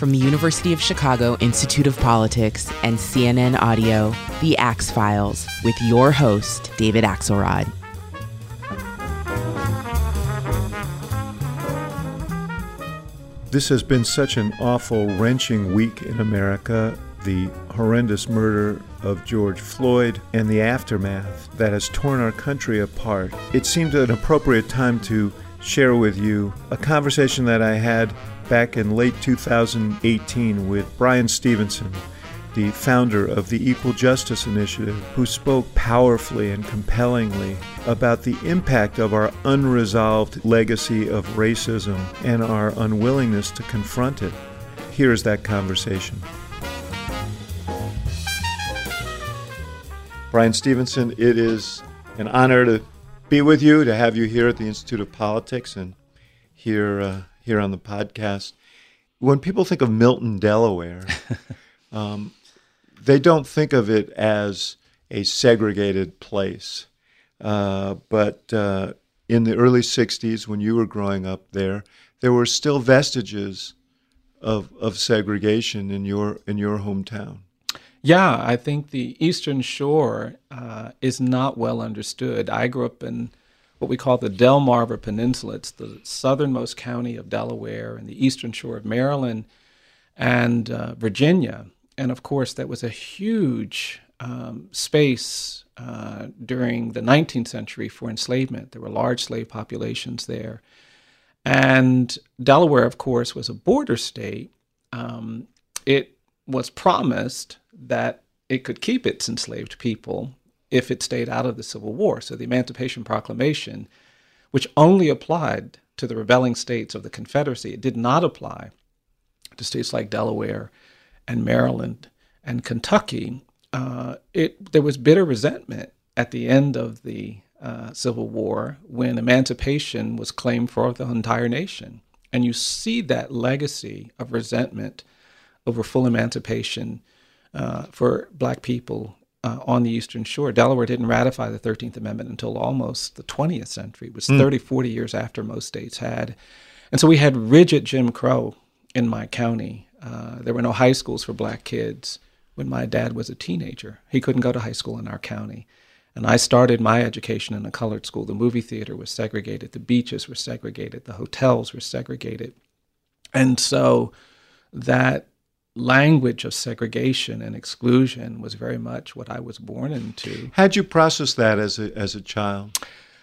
from the University of Chicago Institute of Politics and CNN Audio, The Axe Files, with your host, David Axelrod. This has been such an awful, wrenching week in America. The horrendous murder of George Floyd and the aftermath that has torn our country apart. It seemed an appropriate time to share with you a conversation that I had back in late 2018 with Bryan Stevenson the founder of the Equal Justice Initiative, who spoke powerfully and compellingly about the impact of our unresolved legacy of racism and our unwillingness to confront it. Here's that conversation. Bryan Stevenson, it is an honor to be with you, to have you here at the Institute of Politics and here, uh, here on the podcast. When people think of Milton, Delaware, um, they don't think of it as a segregated place. Uh, but uh, in the early 60s, when you were growing up there, there were still vestiges of, of segregation in your, in your hometown. Yeah, I think the Eastern Shore uh, is not well understood. I grew up in what we call the Delmarva Peninsula. It's the southernmost county of Delaware and the eastern shore of Maryland and uh, Virginia. And of course, that was a huge um, space uh, during the 19th century for enslavement. There were large slave populations there. And Delaware, of course, was a border state. Um, it was promised that it could keep its enslaved people if it stayed out of the Civil War. So the Emancipation Proclamation, which only applied to the rebelling states of the Confederacy, it did not apply to states like Delaware and Maryland and Kentucky, uh, it there was bitter resentment at the end of the uh, Civil War when emancipation was claimed for the entire nation, and you see that legacy of resentment over full emancipation uh, for Black people uh, on the Eastern Shore. Delaware didn't ratify the 13th Amendment until almost the 20th century. It was mm. 30, 40 years after most states had. And so we had rigid Jim Crow in my county uh, there were no high schools for black kids when my dad was a teenager. He couldn't go to high school in our county. And I started my education in a colored school. The movie theater was segregated, the beaches were segregated, the hotels were segregated. And so that language of segregation and exclusion was very much what I was born into. How'd you process that as a as a child?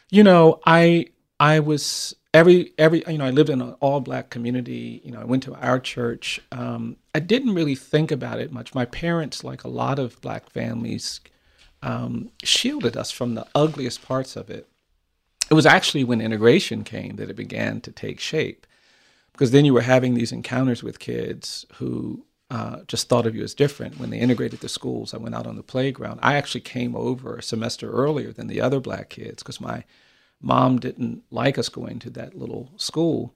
You know, I I was every every you know I lived in an all black community. You know, I went to our church. Um, I didn't really think about it much. My parents, like a lot of black families, um, shielded us from the ugliest parts of it. It was actually when integration came that it began to take shape, because then you were having these encounters with kids who uh, just thought of you as different. When they integrated the schools, I went out on the playground. I actually came over a semester earlier than the other black kids because my mom didn't like us going to that little school.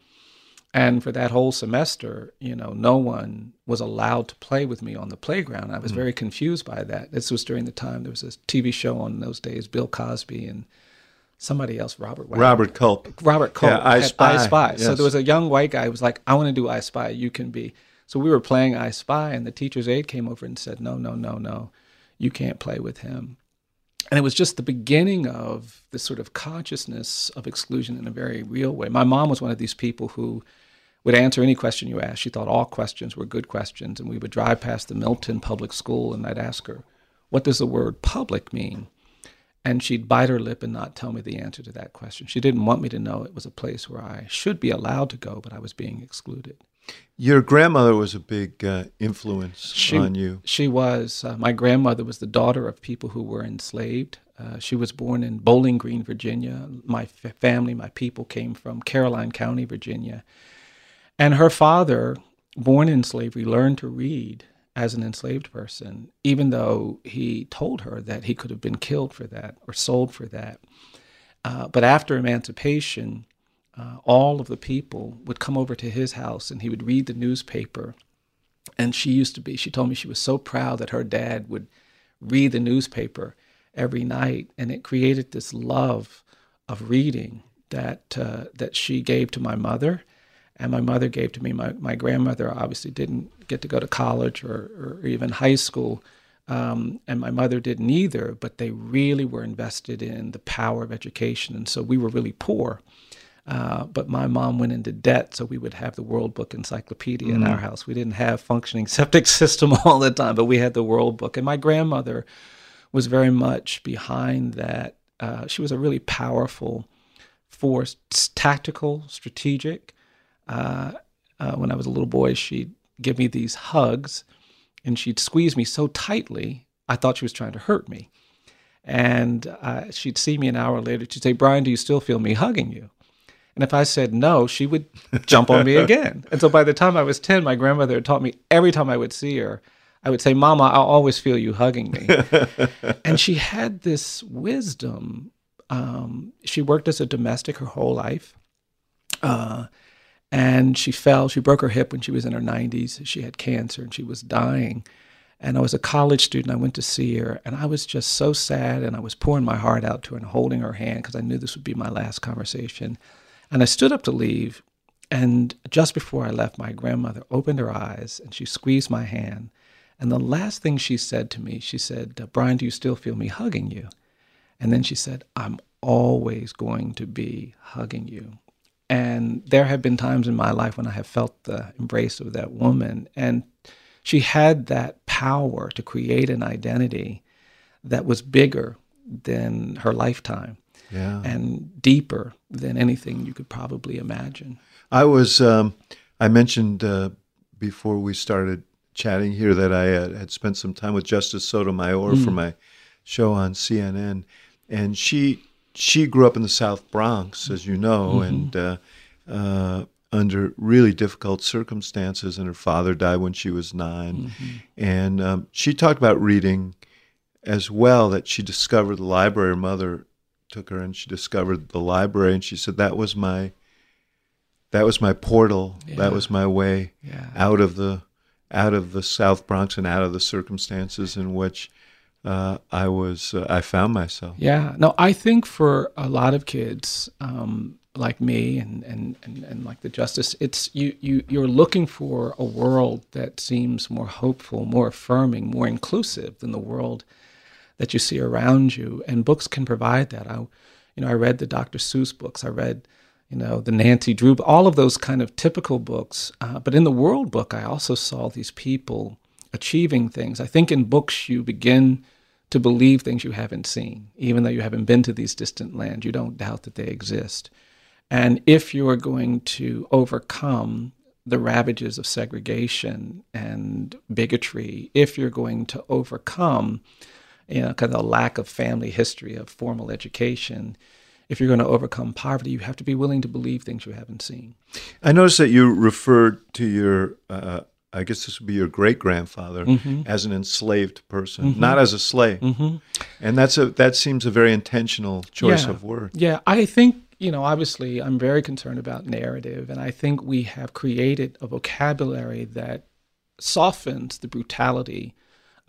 And for that whole semester, you know, no one was allowed to play with me on the playground. I was mm very confused by that. This was during the time there was a TV show on those days, Bill Cosby and somebody else, Robert Wagner. Robert Culp. Robert Culp. Yeah, I Spy. I Spy. Yes. So there was a young white guy who was like, I want to do I Spy. You can be. So we were playing I Spy, and the teacher's aide came over and said, No, no, no, no. You can't play with him and it was just the beginning of this sort of consciousness of exclusion in a very real way. My mom was one of these people who would answer any question you asked. She thought all questions were good questions. And we would drive past the Milton Public School, and I'd ask her, What does the word public mean? And she'd bite her lip and not tell me the answer to that question. She didn't want me to know it was a place where I should be allowed to go, but I was being excluded. Your grandmother was a big uh, influence She- on you. She was. Uh, my grandmother was the daughter of people who were enslaved. Uh, she was born in Bowling Green, Virginia. My f- family, my people came from Caroline County, Virginia. And her father, born in slavery, learned to read as an enslaved person, even though he told her that he could have been killed for that or sold for that. Uh, but after emancipation, uh, all of the people would come over to his house and he would read the newspaper. And she used to be she told me she was so proud that her dad would read the newspaper every night. And it created this love of reading that uh, that she gave to my mother. And my mother gave to me. My, my grandmother obviously didn't get to go to college or, or even high school um, and my mother didn't either but they really were invested in the power of education. And so we were really poor uh, but my mom went into debt, so we would have the World Book Encyclopedia in our house. We didn't have functioning septic system all the time, but we had the World Book. And my grandmother was very much behind that. Uh, she was a really powerful force, tactical, strategic. Uh, uh, when I was a little boy, she'd give me these hugs, and she'd squeeze me so tightly, I thought she was trying to hurt me. And uh, she'd see me an hour later. She'd say, Bryan, do you still feel me hugging you? And if I said no, she would jump on me again. And so by the time I was 10, my grandmother had taught me every time I would see her, I would say, Mama, I'll always feel you hugging me. and she had this wisdom. Um, she worked as a domestic her whole life. Uh, and she fell, she broke her hip when she was in her 90s. She had cancer and she was dying. And I was a college student. I went to see her, and I was just so sad. And I was pouring my heart out to her and holding her hand because I knew this would be my last conversation. And I stood up to leave. And just before I left, my grandmother opened her eyes and she squeezed my hand. And the last thing she said to me, she said, uh, Bryan, do you still feel me hugging you? And then she said, I'm always going to be hugging you. And there have been times in my life when I have felt the embrace of that woman. And she had that power to create an identity that was bigger than her lifetime Yeah. and deeper than anything you could probably imagine. I was. Um, I mentioned uh, before we started chatting here that I uh, had spent some time with Justice Sotomayor for my show on CNN, and she she grew up in the South Bronx, as you know, and uh, uh, under really difficult circumstances. And her father died when she was 9 and um, she talked about reading as well. That she discovered the library. Her mother took her, and she discovered the library, and she said that was my that was my portal. Yeah. That was my way Yeah. out of the out of the South Bronx and out of the circumstances in which uh, I was uh, I found myself. Yeah. No, I think for a lot of kids um, like me and, and, and, and like the justice, it's you, you you're looking for a world that seems more hopeful, more affirming, more inclusive than the world that you see around you. And books can provide that. I you know, I read the Dr. Seuss books. I read you know, the Nancy Drew, all of those kind of typical books. Uh, but in the World Book, I also saw these people achieving things. I think in books, you begin to believe things you haven't seen, even though you haven't been to these distant lands. You don't doubt that they exist. And if you are going to overcome the ravages of segregation and bigotry, if you're going to overcome, you know, kind of a lack of family history of formal education, if you're going to overcome poverty, you have to be willing to believe things you haven't seen. I noticed that you referred to your uh, I guess this would be your great grandfather mm-hmm. as an enslaved person, mm-hmm. not as a slave, mm-hmm. and that's a that seems a very intentional choice Yeah. of word. Yeah, I think, you know, obviously I'm very concerned about narrative, and I think we have created a vocabulary that softens the brutality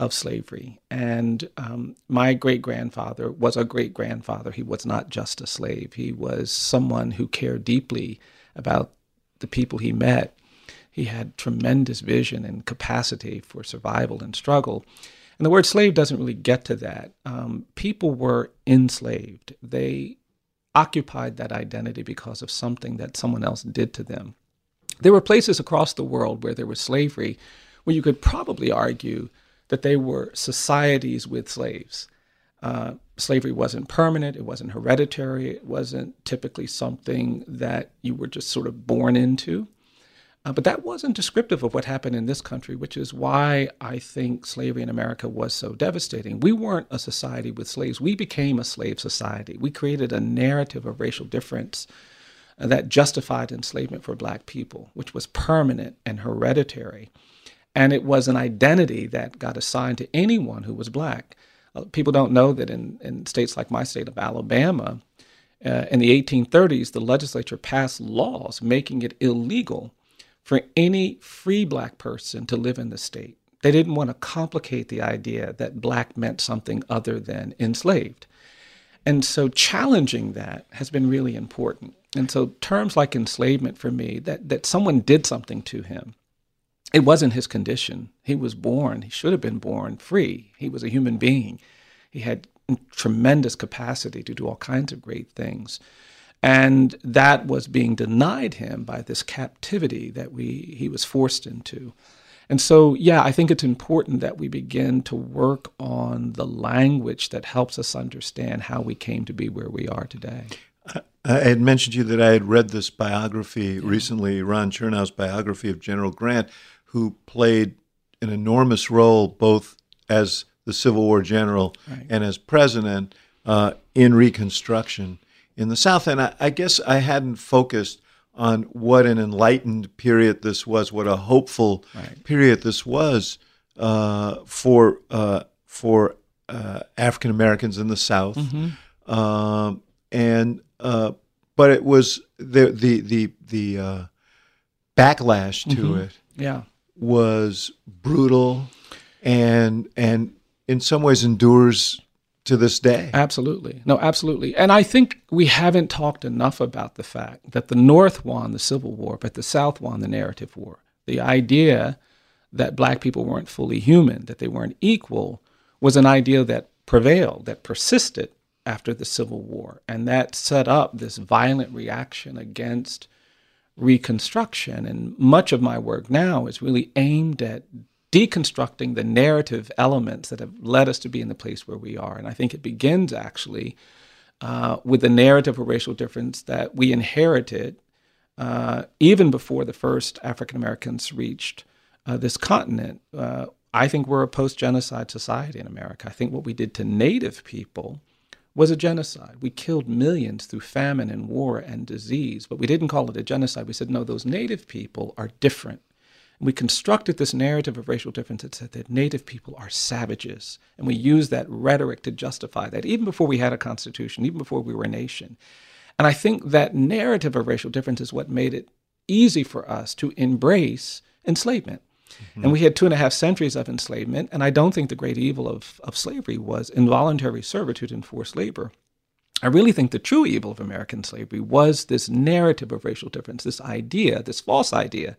of slavery. And um, my great grandfather was a great grandfather. He was not just a slave, he was someone who cared deeply about the people he met. He had tremendous vision and capacity for survival and struggle. And the word slave doesn't really get to that. Um, people were enslaved. They occupied that identity because of something that someone else did to them. There were places across the world where there was slavery where you could probably argue that they were societies with slaves. Uh, slavery wasn't permanent, it wasn't hereditary, it wasn't typically something that you were just sort of born into. Uh, but that wasn't descriptive of what happened in this country, which is why I think slavery in America was so devastating. We weren't a society with slaves. We became a slave society. We created a narrative of racial difference uh, that justified enslavement for black people, which was permanent and hereditary. And it was an identity that got assigned to anyone who was black. Uh, people don't know that in, in states like my state of Alabama, uh, in the 1830s, the legislature passed laws making it illegal for any free black person to live in the state. They didn't want to complicate the idea that black meant something other than enslaved. And so challenging that has been really important. And so terms like enslavement for me, that, that someone did something to him, it wasn't his condition. He was born, he should have been born free. He was a human being. He had tremendous capacity to do all kinds of great things. And that was being denied him by this captivity that we he was forced into. And so, yeah, I think it's important that we begin to work on the language that helps us understand how we came to be where we are today. I had mentioned to you that I had read this biography yeah. recently, Ron Chernow's biography of General Grant, who played an enormous role both as the Civil War general right. and as president uh, in Reconstruction in the South. And I, I, guess I hadn't focused on what an enlightened period this was, what a hopeful right. period this was uh, for uh, for uh, African Americans in the South, mm-hmm. um, and uh, but it was the the the the uh, backlash to mm-hmm. it. Yeah, was brutal, and and in some ways endures to this day. Absolutely. No, absolutely. And I think we haven't talked enough about the fact that the North won the Civil War, but the South won the narrative war. The idea that black people weren't fully human, that they weren't equal, was an idea that prevailed, that persisted after the Civil War. And that set up this violent reaction against Reconstruction. And much of my work now is really aimed at deconstructing the narrative elements that have led us to be in the place where we are. And I think it begins actually uh, with the narrative of racial difference that we inherited uh, even before the first African Americans reached uh, this continent. Uh, I think we're a post genocide society in America. I think what we did to Native people was a genocide. We killed millions through famine and war and disease, but we didn't call it a genocide. We said, no, those Native people are different we constructed this narrative of racial difference that said that Native people are savages. And we used that rhetoric to justify that, even before we had a constitution, even before we were a nation. And I think that narrative of racial difference is what made it easy for us to embrace enslavement. Mm-hmm. And we had two and a half centuries of enslavement. And I don't think the great evil of, of slavery was involuntary servitude and forced labor. I really think the true evil of American slavery was this narrative of racial difference, this idea, this false idea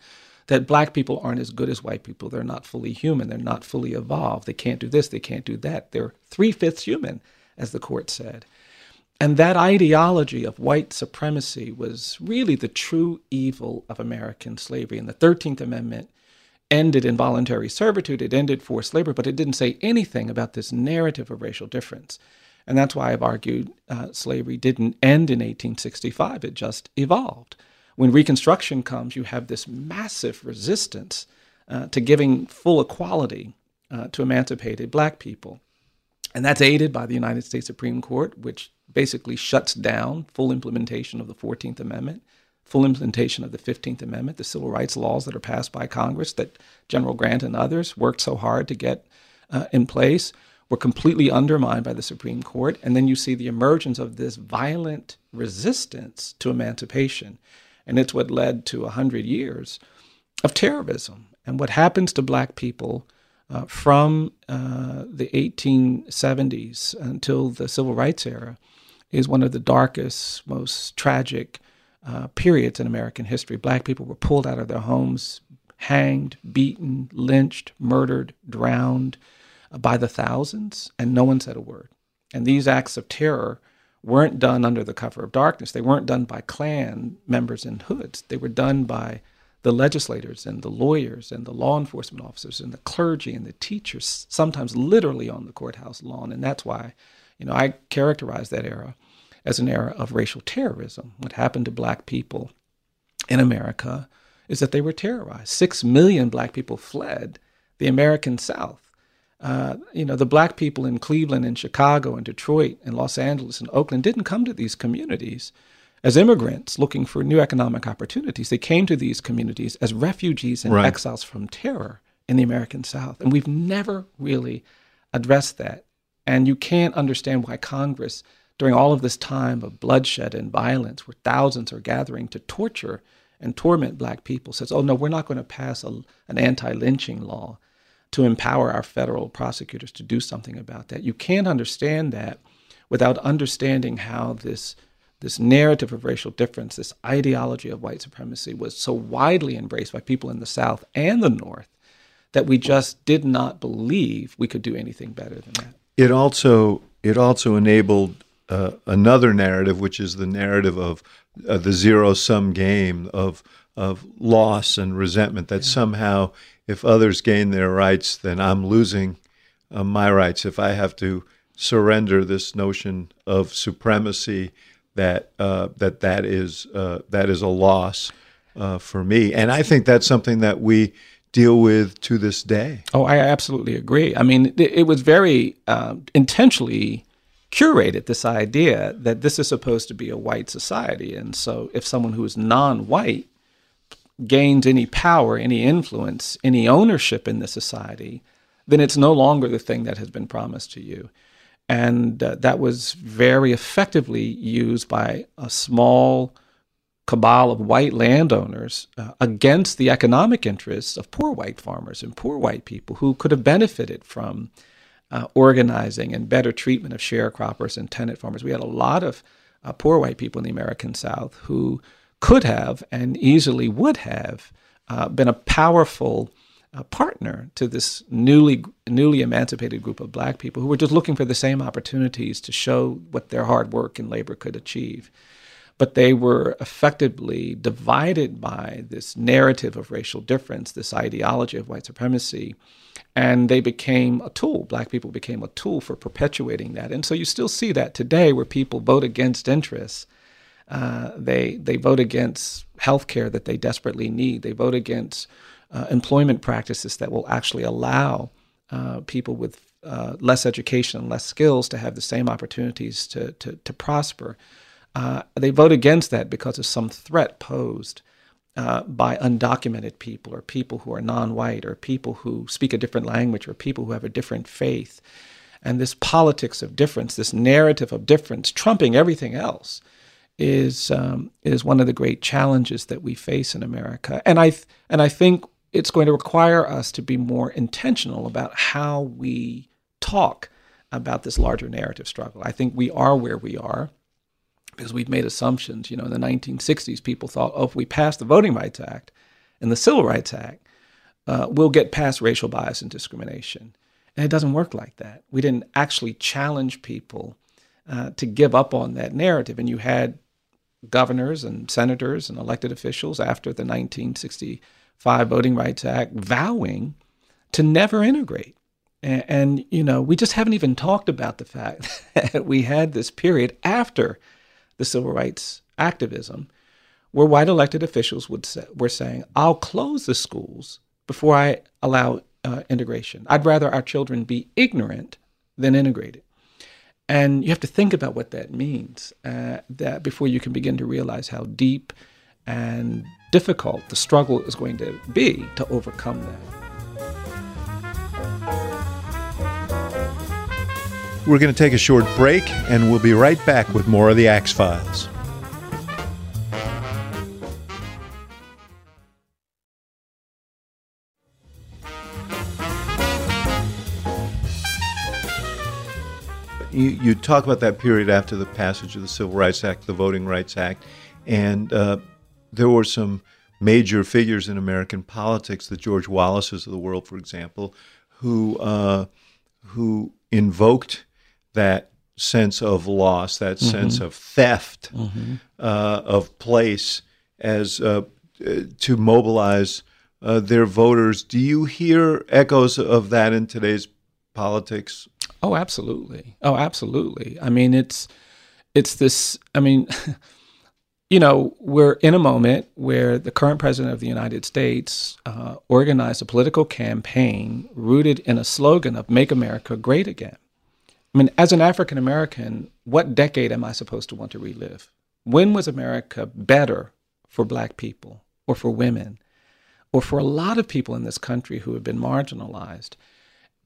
that black people aren't as good as white people. They're not fully human. They're not fully evolved. They can't do this. They can't do that. They're three fifths human, as the court said. And that ideology of white supremacy was really the true evil of American slavery. And the 13th Amendment ended involuntary servitude, it ended forced labor, but it didn't say anything about this narrative of racial difference. And that's why I've argued uh, slavery didn't end in 1865, it just evolved when Reconstruction comes, you have this massive resistance uh, to giving full equality uh, to emancipated black people. And that's aided by the United States Supreme Court, which basically shuts down full implementation of the 14th Amendment, full implementation of the 15th Amendment, the civil rights laws that are passed by Congress that General Grant and others worked so hard to get uh, in place were completely undermined by the Supreme Court. And then you see the emergence of this violent resistance to emancipation. And it's what led to 100 years of terrorism. And what happens to black people uh, from uh, the 1870s until the civil rights era is one of the darkest, most tragic uh, periods in American history. Black people were pulled out of their homes, hanged, beaten, lynched, murdered, drowned uh, by the thousands, and no one said a word. And these acts of terror weren't done under the cover of darkness. They weren't done by Klan members in hoods. They were done by the legislators and the lawyers and the law enforcement officers and the clergy and the teachers, sometimes literally on the courthouse lawn. And that's why, you know, I characterize that era as an era of racial terrorism. What happened to black people in America is that they were terrorized. Six million black people fled the American South. Uh, you know, the black people in Cleveland and Chicago and Detroit and Los Angeles and Oakland didn't come to these communities as immigrants looking for new economic opportunities. They came to these communities as refugees and right. exiles from terror in the American South. And we've never really addressed that. And you can't understand why Congress, during all of this time of bloodshed and violence, where thousands are gathering to torture and torment black people, says, oh, no, we're not going to pass a, an anti lynching law to empower our federal prosecutors to do something about that. You can't understand that without understanding how this this narrative of racial difference, this ideology of white supremacy was so widely embraced by people in the South and the North that we just did not believe we could do anything better than that. It also it also enabled uh, another narrative, which is the narrative of uh, the zero sum game of of loss and resentment. That yeah. somehow, if others gain their rights, then I'm losing uh, my rights. If I have to surrender this notion of supremacy, that uh, that that is uh, that is a loss uh, for me. And I think that's something that we deal with to this day. Oh, I absolutely agree. I mean, it, it was very intentionally curated this idea that this is supposed to be a white society. And so if someone who is non white gains any power, any influence, any ownership in the society, then it's no longer the thing that has been promised to you. And uh, that was very effectively used by a small cabal of white landowners uh, against the economic interests of poor white farmers and poor white people who could have benefited from uh, organizing and better treatment of sharecroppers and tenant farmers. We had a lot of uh, poor white people in the American South who could have and easily would have uh, been a powerful uh, partner to this newly newly emancipated group of black people who were just looking for the same opportunities to show what their hard work and labor could achieve but they were effectively divided by this narrative of racial difference, this ideology of white supremacy, and they became a tool. Black people became a tool for perpetuating that. And so you still see that today where people vote against interests. Uh, they, they vote against health care that they desperately need. They vote against uh, employment practices that will actually allow uh, people with uh, less education and less skills to have the same opportunities to, to, to prosper. Uh, they vote against that because of some threat posed uh, by undocumented people or people who are non white or people who speak a different language or people who have a different faith. And this politics of difference, this narrative of difference, trumping everything else, is um, is one of the great challenges that we face in America. And I th- and I think it's going to require us to be more intentional about how we talk about this larger narrative struggle. I think we are where we are because we've made assumptions. You know, in the 1960s, people thought, oh, if we pass the Voting Rights Act and the Civil Rights Act, uh, we'll get past racial bias and discrimination. And it doesn't work like that. We didn't actually challenge people uh, to give up on that narrative. And you had governors and senators and elected officials after the 1965 Voting Rights Act vowing to never integrate. And, and, you know, we just haven't even talked about the fact that we had this period after the civil rights activism, where white elected officials would say, were saying, "I'll close the schools before I allow uh, integration. I'd rather our children be ignorant than integrated." And you have to think about what that means uh, that before you can begin to realize how deep and difficult the struggle is going to be to overcome that. We're going to take a short break, and we'll be right back with more of the Axe Files. You, you, talk about that period after the passage of the Civil Rights Act, the Voting Rights Act, and uh, there were some major figures in American politics, the George Wallaces of the world, for example, who uh, who invoked that sense of loss, that mm-hmm. sense of theft mm-hmm. uh, of place as uh, to mobilize uh, their voters. Do you hear echoes of that in today's politics? Oh, absolutely. Oh, absolutely. I mean, it's it's this. I mean. you know, we're in a moment where the current president of the United States uh, organized a political campaign rooted in a slogan of Make America Great Again. I mean, as an African American, what decade am I supposed to want to relive? When was America better for Black people or for women or for a lot of people in this country who have been marginalized?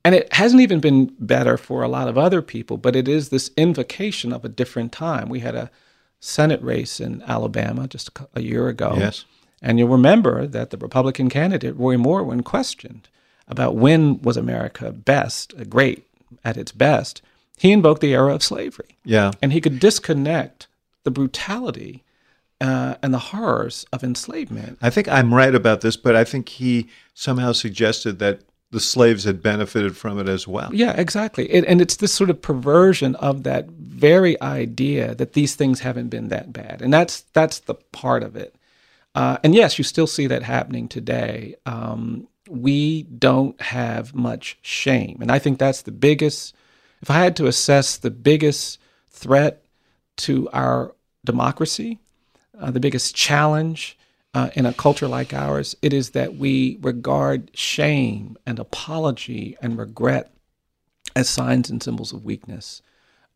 And it hasn't even been better for a lot of other people, but it is this invocation of a different time. We had a Senate race in Alabama just a, year ago. Yes. And you'll remember that the Republican candidate, Roy Moore, when questioned about when was America best, great at its best, he invoked the era of slavery. Yeah. And he could disconnect the brutality uh, and the horrors of enslavement. I think I'm right about this, but I think he somehow suggested that the slaves had benefited from it as well. Yeah, exactly. It, and it's this sort of perversion of that very idea that these things haven't been that bad, and that's that's the part of it. Uh, and yes, you still see that happening today. Um, we don't have much shame, and I think that's the biggest. If I had to assess the biggest threat to our democracy, uh, the biggest challenge uh, in a culture like ours, it is that we regard shame and apology and regret as signs and symbols of weakness.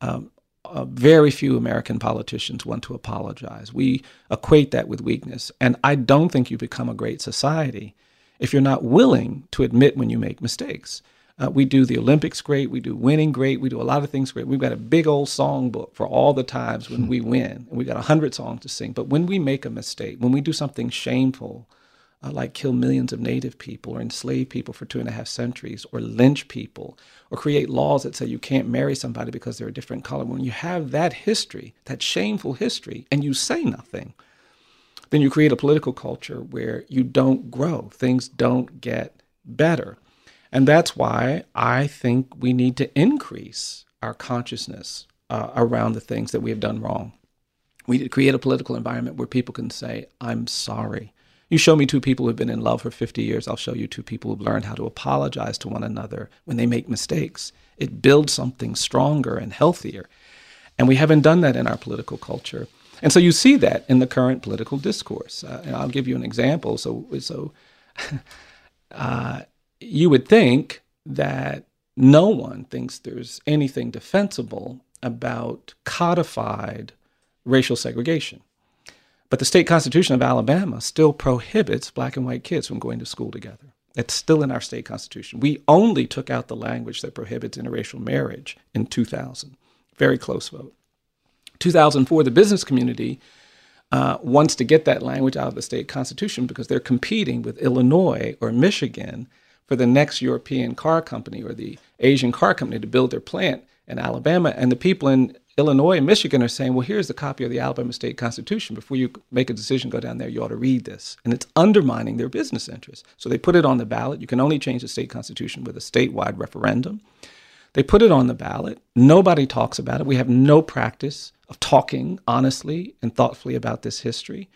Um, uh, very few American politicians want to apologize. We equate that with weakness. And I don't think you become a great society if you're not willing to admit when you make mistakes. Uh, we do the Olympics great. We do winning great. We do a lot of things great. We've got a big old songbook for all the times when we win, and we got a hundred songs to sing. But when we make a mistake, when we do something shameful, uh, like kill millions of native people or enslave people for two and a half centuries or lynch people or create laws that say you can't marry somebody because they're a different color, when you have that history, that shameful history, and you say nothing, then you create a political culture where you don't grow, things don't get better. And that's why I think we need to increase our consciousness uh, around the things that we have done wrong. We need to create a political environment where people can say, I'm sorry. You show me two people who've been in love for 50 years, I'll show you two people who've learned how to apologize to one another when they make mistakes. It builds something stronger and healthier. And we haven't done that in our political culture. And so you see that in the current political discourse. Uh, and I'll give you an example. So, so uh, you would think that no one thinks there's anything defensible about codified racial segregation. But the state constitution of Alabama still prohibits black and white kids from going to school together. It's still in our state constitution. We only took out the language that prohibits interracial marriage in 2000. Very close vote. 2004, the business community uh, wants to get that language out of the state constitution because they're competing with Illinois or Michigan for the next European car company or the Asian car company to build their plant in Alabama. And the people in Illinois and Michigan are saying, well, here's a copy of the Alabama State Constitution. Before you make a decision, go down there, you ought to read this. And it's undermining their business interests. So they put it on the ballot. You can only change the state constitution with a statewide referendum. They put it on the ballot. Nobody talks about it. We have no practice of talking honestly and thoughtfully about this history.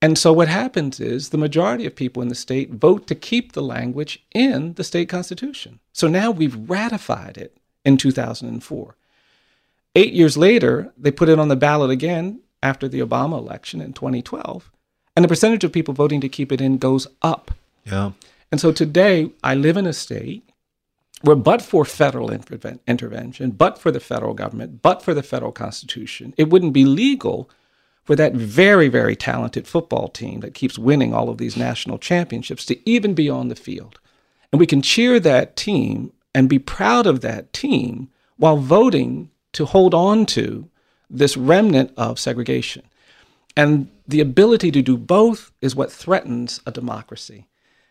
And so what happens is the majority of people in the state vote to keep the language in the state constitution. So now we've ratified it in 2004. Eight years later, they put it on the ballot again after the Obama election in 2012. And the percentage of people voting to keep it in goes up. Yeah. And so today, I live in a state where, but for federal intervention, but for the federal government, but for the federal constitution, it wouldn't be legal for that very, very talented football team that keeps winning all of these national championships to even be on the field. And we can cheer that team and be proud of that team while voting to hold on to this remnant of segregation. And the ability to do both is what threatens a democracy.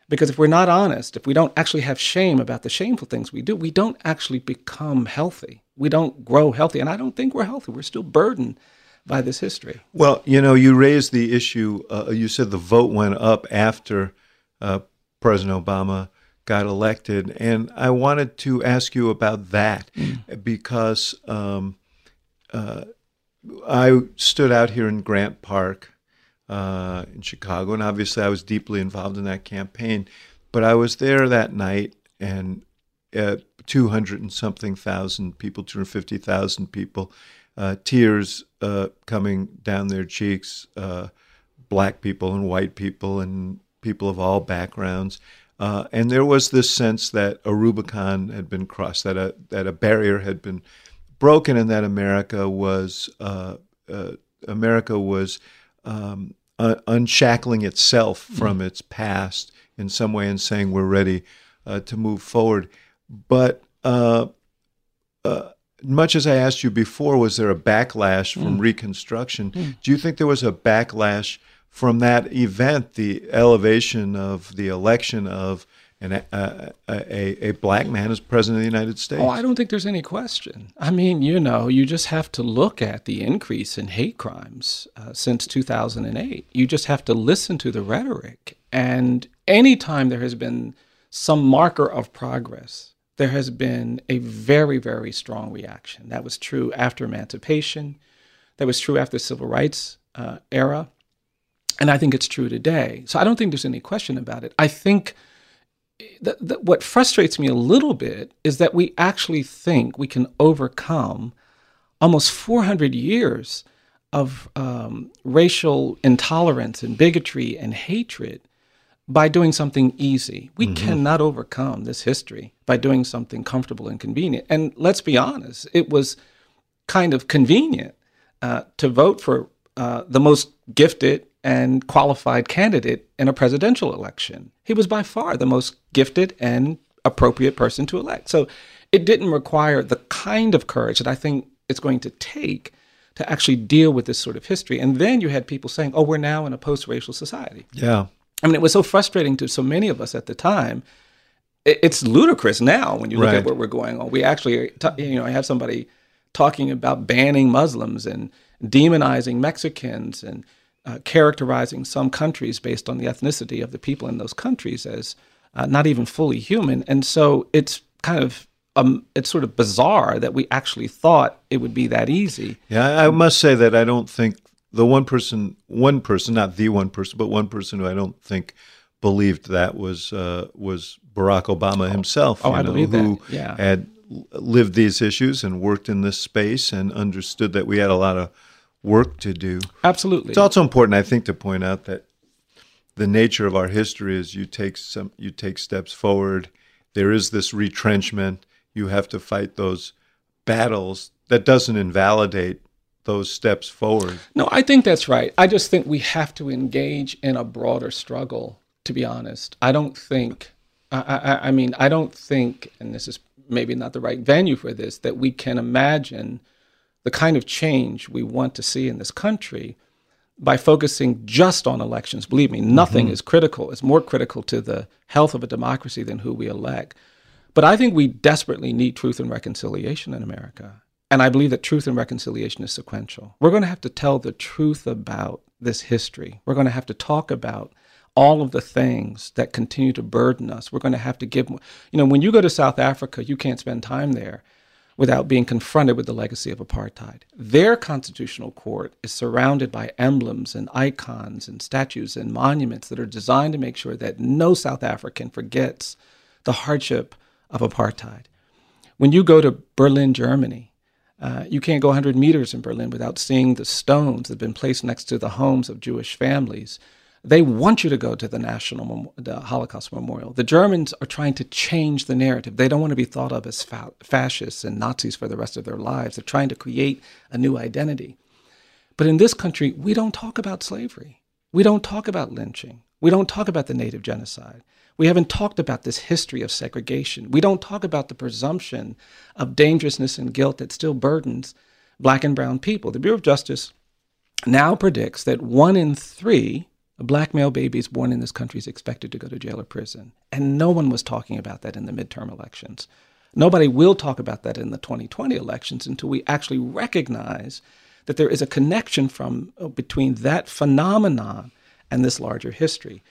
Because if we're not honest, if we don't actually have shame about the shameful things we do, we don't actually become healthy. We don't grow healthy. And I don't think we're healthy. We're still burdened by this history. Well, you know, you raised the issue. Uh, you said the vote went up after uh, President Obama got elected, and I wanted to ask you about that mm. because um, uh, I stood out here in Grant Park uh, in Chicago, and obviously I was deeply involved in that campaign. But I was there that night, and at 200 and something thousand people, 250,000 people, uh, tears uh, coming down their cheeks, uh, black people and white people and people of all backgrounds. Uh, and there was this sense that a Rubicon had been crossed, that a that a barrier had been broken, and that America was uh, uh, America was um, unshackling itself from mm. its past in some way and saying we're ready uh, to move forward. But uh, uh, much as I asked you before, was there a backlash from mm. Reconstruction? Mm. Do you think there was a backlash from that event, the elevation of the election of an, uh, a, a black man as president of the United States? Oh, I don't think there's any question. I mean, you know, you just have to look at the increase in hate crimes uh, since 2008. You just have to listen to the rhetoric. And anytime there has been some marker of progress, there has been a very, very strong reaction. That was true after emancipation. That was true after the civil rights uh, era. And I think it's true today. So I don't think there's any question about it. I think that what frustrates me a little bit is that we actually think we can overcome almost 400 years of um, racial intolerance and bigotry and hatred by doing something easy. We mm-hmm. cannot overcome this history by doing something comfortable and convenient. And let's be honest, it was kind of convenient uh, to vote for uh, the most gifted and qualified candidate in a presidential election. He was by far the most gifted and appropriate person to elect. So it didn't require the kind of courage that I think it's going to take to actually deal with this sort of history. And then you had people saying, oh, we're now in a post racial society. Yeah. I mean, it was so frustrating to so many of us at the time. It's ludicrous now when you look right. at where we're going on. We actually, you know, I have somebody talking about banning Muslims and demonizing Mexicans and uh, characterizing some countries based on the ethnicity of the people in those countries as uh, not even fully human. And so it's kind of um, it's sort of bizarre that we actually thought it would be that easy. Yeah, I must say that I don't think the one person, one person, not the one person, but one person who I don't think believed that was uh, was Barack Obama himself. Oh, know, believe who that. Yeah. had lived these issues and worked in this space and understood that we had a lot of work to do. Absolutely. It's also important, I think, to point out that the nature of our history is you take some you take steps forward. There is this retrenchment. You have to fight those battles. That doesn't invalidate those steps forward. No, I think that's right. I just think we have to engage in a broader struggle. To be honest, I don't think. I, I, I mean, I don't think, and this is maybe not the right venue for this, that we can imagine the kind of change we want to see in this country by focusing just on elections. Believe me, nothing mm-hmm. is critical. It's more critical to the health of a democracy than who we elect. But I think we desperately need truth and reconciliation in America. And I believe that truth and reconciliation is sequential. We're going to have to tell the truth about this history. We're going to have to talk about all of the things that continue to burden us. We're going to have to give, you know, when you go to South Africa, you can't spend time there without being confronted with the legacy of apartheid. Their constitutional court is surrounded by emblems and icons and statues and monuments that are designed to make sure that no South African forgets the hardship of apartheid. When you go to Berlin, Germany, uh, you can't go 100 meters in Berlin without seeing the stones that have been placed next to the homes of Jewish families. They want you to go to the National the Holocaust Memorial. The Germans are trying to change the narrative. They don't want to be thought of as fa- fascists and Nazis for the rest of their lives. They're trying to create a new identity. But in this country, we don't talk about slavery. We don't talk about lynching. We don't talk about the native genocide. We haven't talked about this history of segregation. We don't talk about the presumption of dangerousness and guilt that still burdens black and brown people. The Bureau of Justice now predicts that one in three black male babies born in this country is expected to go to jail or prison. And no one was talking about that in the midterm elections. Nobody will talk about that in the 2020 elections until we actually recognize that there is a connection from uh, between that phenomenon and this larger history.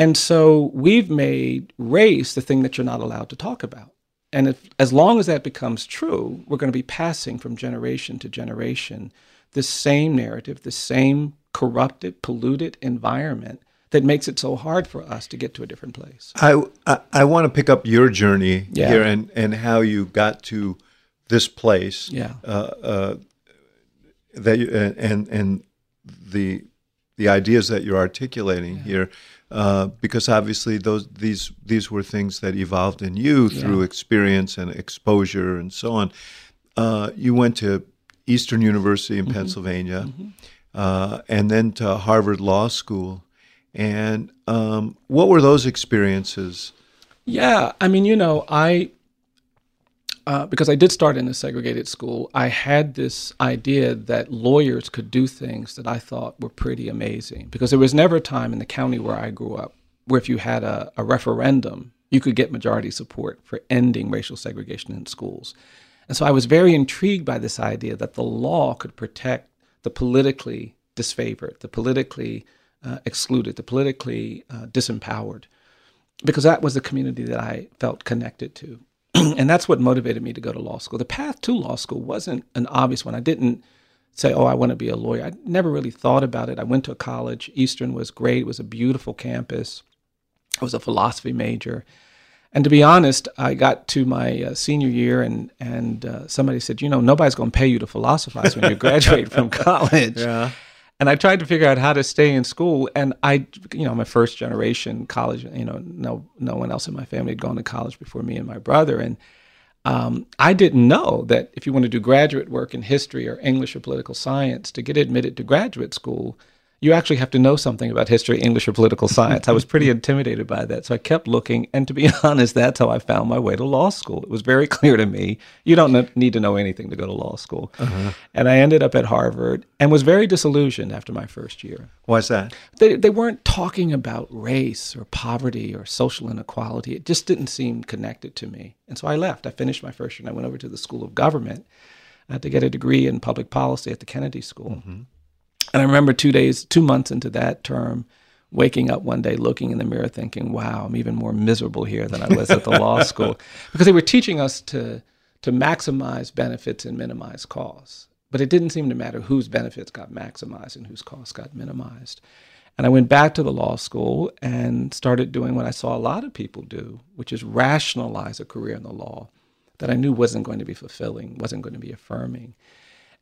And so we've made race the thing that you're not allowed to talk about. And if, as long as that becomes true, we're going to be passing from generation to generation this same narrative, the same corrupted, polluted environment that makes it so hard for us to get to a different place. I, I, I want to pick up your journey yeah. here and, and how you got to this place. Yeah. Uh, uh, that you, and, and the the ideas that you're articulating Yeah. here, uh, because obviously those these these were things that evolved in you through experience and exposure and so on. Uh, you went to Eastern University Mm-hmm. in Pennsylvania, uh, and then to Harvard Law School. And um, what were those experiences? Yeah, I mean, you know, I uh, because I did start in a segregated school, I had this idea that lawyers could do things that I thought were pretty amazing. Because there was never a time in the county where I grew up where if you had a, a referendum, you could get majority support for ending racial segregation in schools. And so I was very intrigued by this idea that the law could protect the politically disfavored, the politically uh, excluded, the politically uh, disempowered because that was the community that I felt connected to. and that's what motivated me to go to law school. The path to law school wasn't an obvious one. I didn't say, oh, I want to be a lawyer. I never really thought about it. I went to a college. Eastern was great, it was a beautiful campus. I was a philosophy major. And to be honest, I got to my uh, senior year, and and uh, somebody said, you know, nobody's going to pay you to philosophize when you graduate from college. Yeah. And I tried to figure out how to stay in school. And I, you know, I'm first generation college. You know, no no one else in my family had gone to college before me and my brother. And um, I didn't know that if you want to do graduate work in history or English or political science to get admitted to graduate school, you actually have to know something about history, English, or political science. I was pretty mm-hmm. intimidated by that. So I kept looking. And to be honest, that's how I found my way to law school. It was very clear to me you don't need to know anything to go to law school. Uh-huh. And I ended up at Harvard and was very disillusioned after my first year. Why's that? They, they weren't talking about race or poverty or social inequality. It just didn't seem connected to me. And so I left. I finished my first year and I went over to the School of Government to get a degree in public policy at the Kennedy School. Mm-hmm. And I remember two days, two months into that term, waking up one day, looking in the mirror, thinking, "Wow, I'm even more miserable here than I was at the law school," because they were teaching us to to maximize benefits and minimize costs. But it didn't seem to matter whose benefits got maximized and whose costs got minimized. And I went back to the law school and started doing what I saw a lot of people do, which is rationalize a career in the law that I knew wasn't going to be fulfilling, wasn't going to be affirming.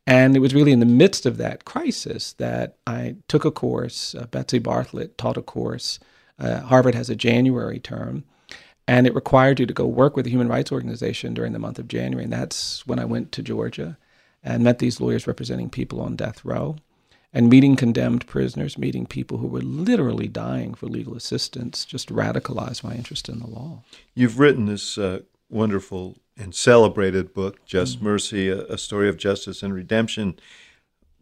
And it was really in the midst of that crisis that I took a course. Uh, Betsy Bartholet taught a course. Uh, Harvard has a January term, and it required you to go work with a human rights organization during the month of January. And that's when I went to Georgia and met these lawyers representing people on death row and meeting condemned prisoners, meeting people who were literally dying for legal assistance, just radicalized my interest in the law. You've written this uh, wonderful and celebrated book, Just Mm-hmm. Mercy, a, a story of justice and redemption,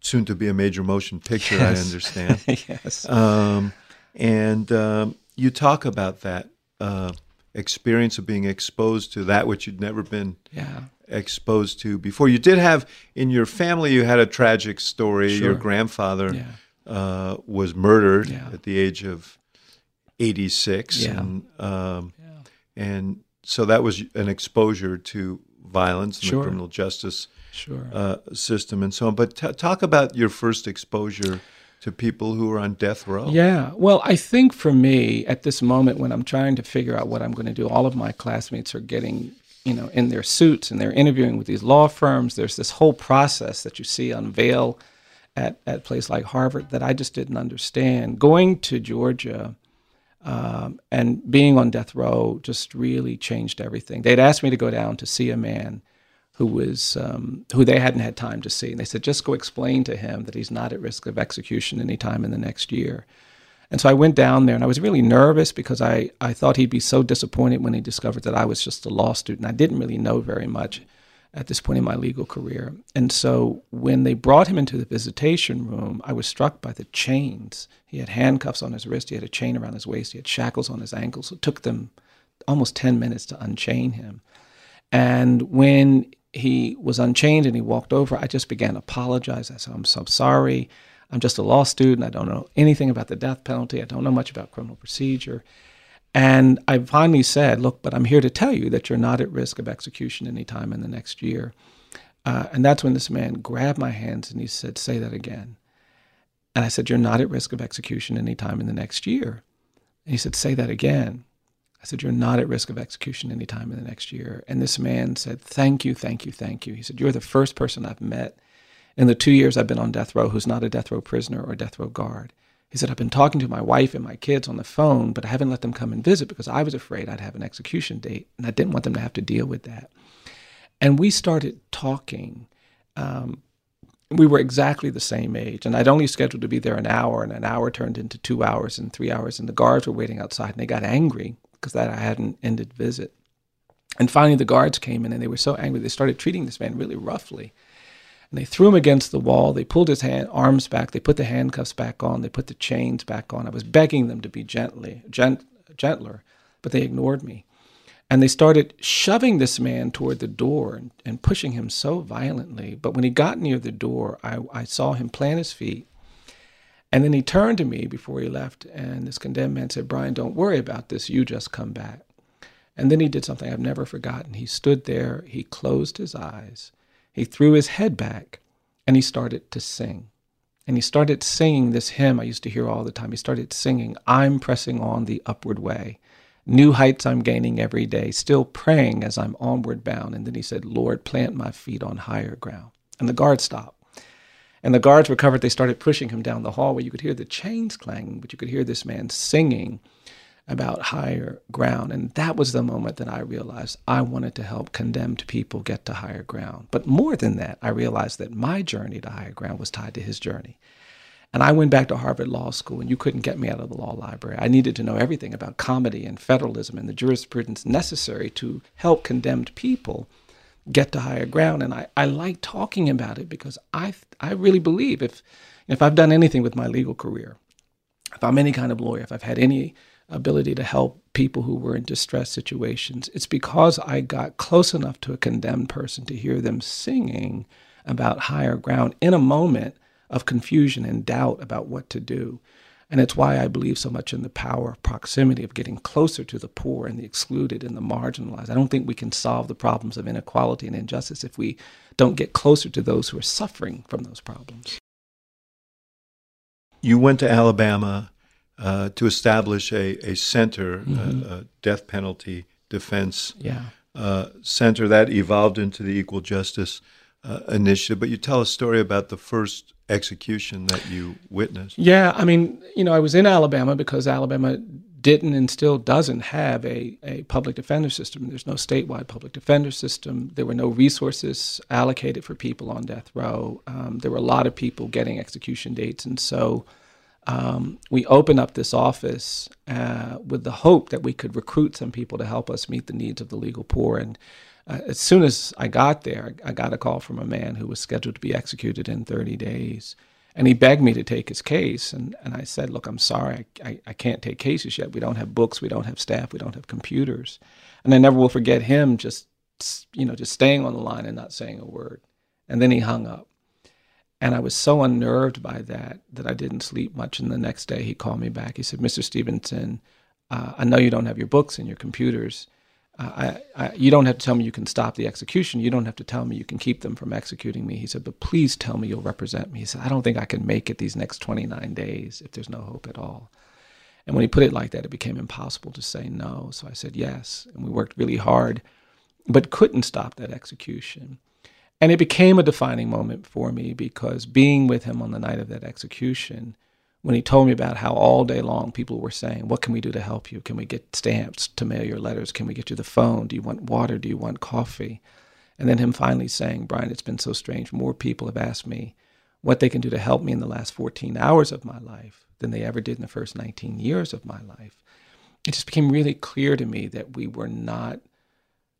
soon to be a major motion picture, I understand. yes. um, and um, you talk about that uh, experience of being exposed to that which you'd never been yeah. exposed to before. You did have in your family, you had a tragic story. Your grandfather Yeah. uh, was murdered Yeah. at the age of 86. Yeah. And, um, and so that was an exposure to violence in Sure. the criminal justice Sure. uh, system and so on. But t- talk about your first exposure to people who are on death row. Yeah. Well, I think for me, at this moment when I'm trying to figure out what I'm going to do, all of my classmates are getting, you know, in their suits and they're interviewing with these law firms. There's this whole process that you see unveil at at a place like Harvard that I just didn't understand. Going to Georgia um, and being on death row just really changed everything. They'd asked me to go down to see a man who was um, who they hadn't had time to see, and they said just go explain to him that he's not at risk of execution anytime in the next year. And so I went down there, and I was really nervous because I I thought he'd be so disappointed when he discovered that I was just a law student. I didn't really know very much at this point in my legal career. And so when they brought him into the visitation room, I was struck by the chains. He had handcuffs on his wrist, he had a chain around his waist, he had shackles on his ankles. It took them almost 10 minutes to unchain him. And when he was unchained and he walked over, I just began to apologize. I said, I'm so sorry. I'm just a law student. I don't know anything about the death penalty. I don't know much about criminal procedure. And I finally said, Look, but I'm here to tell you that you're not at risk of execution anytime in the next year. Uh, and that's when this man grabbed my hands and he said, Say that again. And I said, You're not at risk of execution anytime in the next year. And he said, Say that again. I said, You're not at risk of execution anytime in the next year. And this man said, Thank you, thank you, thank you. He said, You're the first person I've met in the two years I've been on death row who's not a death row prisoner or death row guard. He said, I've been talking to my wife and my kids on the phone, but I haven't let them come and visit because I was afraid I'd have an execution date and I didn't want them to have to deal with that. And we started talking. Um, we were exactly the same age, and I'd only scheduled to be there an hour, and an hour turned into two hours and three hours, and the guards were waiting outside, and they got angry because that I hadn't ended visit. And finally, the guards came in, and they were so angry they started treating this man really roughly. And they threw him against the wall. They pulled his hand, arms back. They put the handcuffs back on. They put the chains back on. I was begging them to be gently, gent, gentler, but they ignored me. And they started shoving this man toward the door and, and pushing him so violently. But when he got near the door, I, I saw him plant his feet. And then he turned to me before he left, and this condemned man said, Bryan, don't worry about this. You just come back. And then he did something I've never forgotten. He stood there, he closed his eyes, he threw his head back, and he started to sing. And he started singing this hymn I used to hear all the time. He started singing, I'm pressing on the upward way. New heights I'm gaining every day, still praying as I'm onward bound. And then he said, Lord, plant my feet on higher ground. And the guard stopped. And the guards recovered. They started pushing him down the hallway. You could hear the chains clanging, but you could hear this man singing about higher ground. And that was the moment that I realized I wanted to help condemned people get to higher ground. But more than that, I realized that my journey to higher ground was tied to his journey. And I went back to Harvard Law School, and you couldn't get me out of the law library. I needed to know everything about comity and federalism and the jurisprudence necessary to help condemned people get to higher ground. And I, I like talking about it because I, I really believe if, if I've done anything with my legal career, if I'm any kind of lawyer, if I've had any ability to help people who were in distress situations, it's because I got close enough to a condemned person to hear them singing about higher ground in a moment of confusion and doubt about what to do. And it's why I believe so much in the power of proximity, of getting closer to the poor and the excluded and the marginalized. I don't think we can solve the problems of inequality and injustice if we don't get closer to those who are suffering from those problems. You went to Alabama uh, to establish a, a center, Mhm. a, a death penalty defense Yeah. uh, center that evolved into the Equal Justice uh, Initiative. But you tell a story about the first execution that you witnessed. Yeah, I mean, you know, I was in Alabama because Alabama didn't and still doesn't have a, a public defender system. There's no statewide public defender system. There were no resources allocated for people on death row. Um, there were a lot of people getting execution dates. And so um, we opened up this office uh, with the hope that we could recruit some people to help us meet the needs of the legal poor. And uh, as soon as I got there, I got a call from a man who was scheduled to be executed in 30 days. And he begged me to take his case. And, and I said, Look, I'm sorry, I, I, I can't take cases yet. We don't have books, we don't have staff, we don't have computers. And I never will forget him just, you know, just staying on the line and not saying a word. And then he hung up. And I was so unnerved by that that I didn't sleep much. And the next day he called me back. He said, Mr. Stevenson, uh, I know you don't have your books and your computers. Uh, I, I, you don't have to tell me you can stop the execution. You don't have to tell me you can keep them from executing me. He said, but please tell me you'll represent me. He said, I don't think I can make it these next 29 days if there's no hope at all. And when he put it like that, it became impossible to say no. So I said yes. And we worked really hard, but couldn't stop that execution. And it became a defining moment for me because being with him on the night of that execution, when he told me about how all day long people were saying, What can we do to help you? Can we get stamps to mail your letters? Can we get you the phone? Do you want water? Do you want coffee? And then him finally saying, Bryan, it's been so strange. More people have asked me what they can do to help me in the last 14 hours of my life than they ever did in the first 19 years of my life. It just became really clear to me that we were not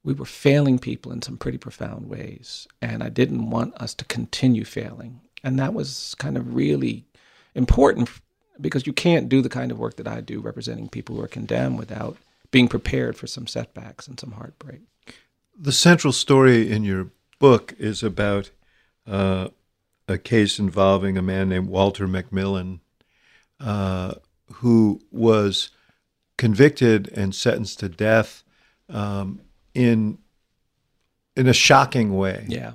we were failing people in some pretty profound ways. And I didn't want us to continue failing. And that was kind of really important because you can't do the kind of work that I do representing people who are condemned without being prepared for some setbacks and some heartbreak. The central story in your book is about uh, a case involving a man named Walter McMillian, uh, who was convicted and sentenced to death um, in in a shocking way, Yeah.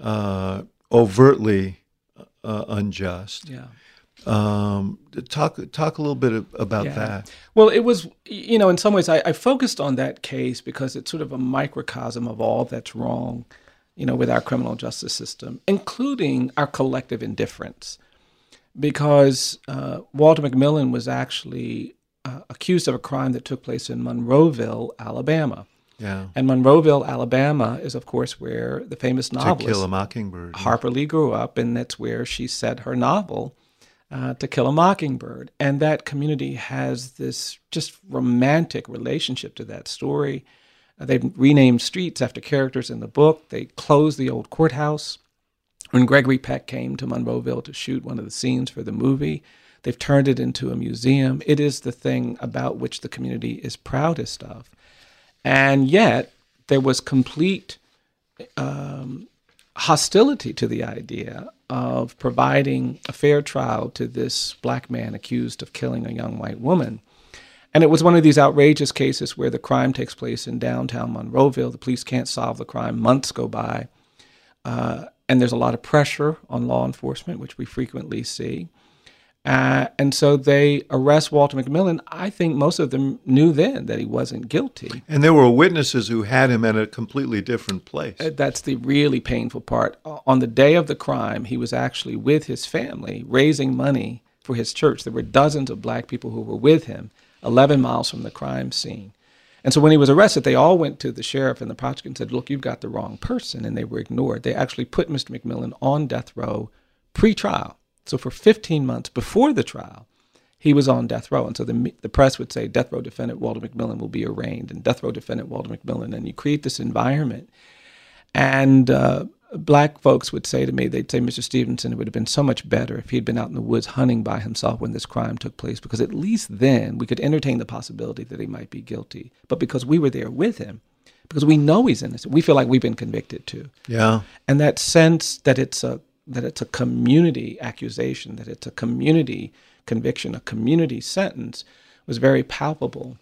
uh, overtly uh, unjust. Yeah. Um, talk talk a little bit about Yeah. that. Well, it was, you know, in some ways, I, I focused on that case because it's sort of a microcosm of all that's wrong you know, with our criminal justice system, including our collective indifference. Because uh, Walter McMillian was actually uh, accused of a crime that took place in Monroeville, Alabama. Yeah. And Monroeville, Alabama, is of course where the famous novelist To Kill a Mockingbird. Harper Lee grew up, and that's where she set her novel, uh, To Kill a Mockingbird. And that community has this just romantic relationship to that story. Uh, they've renamed streets after characters in the book. They closed the old courthouse. When Gregory Peck came to Monroeville to shoot one of the scenes for the movie, they've turned it into a museum. It is the thing about which the community is proudest of. And yet, there was complete um, hostility to the idea of providing a fair trial to this black man accused of killing a young white woman. And it was one of these outrageous cases where the crime takes place in downtown Monroeville. The police can't solve the crime. Months go by. Uh, and there's a lot of pressure on law enforcement, which we frequently see. Uh, and so they arrest Walter McMillian. I think most of them knew then that he wasn't guilty. And there were witnesses who had him at a completely different place. Uh, That's the really painful part. Uh, On the day of the crime, he was actually with his family raising money for his church. There were dozens of black people who were with him, 11 miles from the crime scene. And so when he was arrested, they all went to the sheriff and the prosecutor and said, Look, you've got the wrong person. And they were ignored. They actually put Mr. McMillian on death row pre trial. So for 15 months before the trial, he was on death row. And so the, the press would say, Death row defendant Walter McMillian will be arraigned, and death row defendant Walter McMillian. And you create this environment. And uh, black folks would say to me, they'd say, Mr. Stevenson, it would have been so much better if he'd been out in the woods hunting by himself when this crime took place, because at least then we could entertain the possibility that he might be guilty. But because we were there with him, because we know he's innocent, we feel like we've been convicted too. Yeah. And that sense that it's a that it's a community accusation, that it's a community conviction, a community sentence, was very palpable.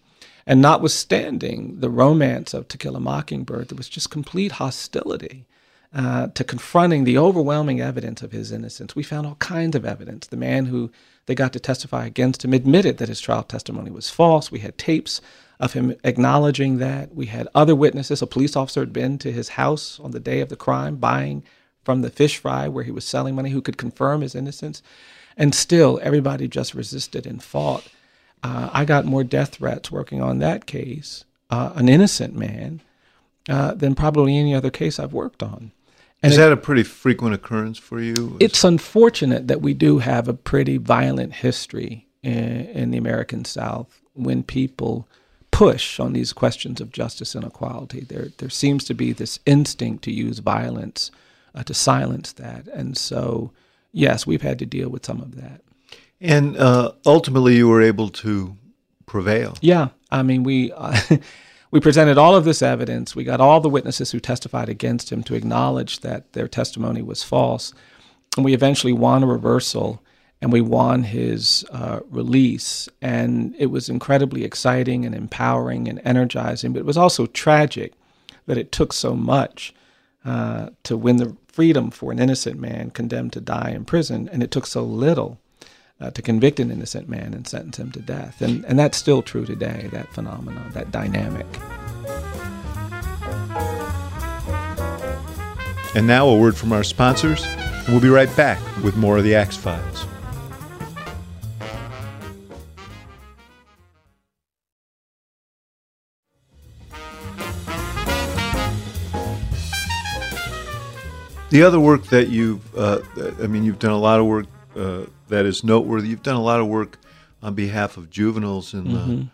And notwithstanding the romance of To Kill a Mockingbird, there was just complete hostility uh, to confronting the overwhelming evidence of his innocence. We found all kinds of evidence. The man who they got to testify against him admitted that his trial testimony was false. We had tapes of him acknowledging that. We had other witnesses. A police officer had been to his house on the day of the crime buying from the fish fry where he was selling money who could confirm his innocence. And still, everybody just resisted and fought. Uh, I got more death threats working on that case, uh, an innocent man, uh, than probably any other case I've worked on. And Is it- that a pretty frequent occurrence for you? it's unfortunate that we do have a pretty violent history in, in the American South when people push on these questions of justice and equality. There, there seems to be this instinct to use violence uh, to silence that. And so, yes, we've had to deal with some of that. and uh, ultimately, you were able to prevail. Yeah, I mean, we uh, we presented all of this evidence. We got all the witnesses who testified against him to acknowledge that their testimony was false, and we eventually won a reversal, and we won his uh, release. And it was incredibly exciting and empowering and energizing, but it was also tragic that it took so much uh, to win the freedom for an innocent man condemned to die in prison, and it took so little uh, to convict an innocent man and sentence him to death. And, and that's still true today, that phenomenon, that dynamic. And now, a word from our sponsors, and we'll be right back with more of the Axe Files. The other work that you've, uh, I mean, you've done a lot of work uh, that is noteworthy. You've done a lot of work on behalf of juveniles in the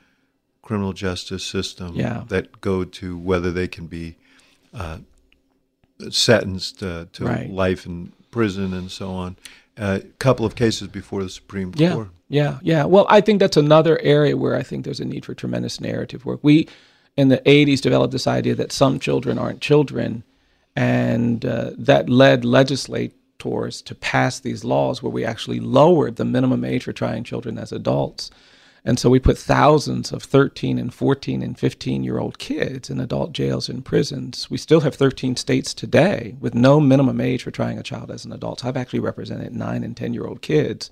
criminal justice system Mm-hmm. Yeah. that go to whether they can be uh, sentenced uh, to Right. life in prison and so on. A couple of cases before the Supreme Yeah, Court. yeah, yeah. Well, I think that's another area where I think there's a need for tremendous narrative work. We, in the 80s, developed this idea that some children aren't children, and uh, that led legislators to pass these laws where we actually lowered the minimum age for trying children as adults. And so we put thousands of 13 and 14 and 15 year old kids in adult jails and prisons. We still have 13 states today with no minimum age for trying a child as an adult. So I've actually represented 9 and 10 year old kids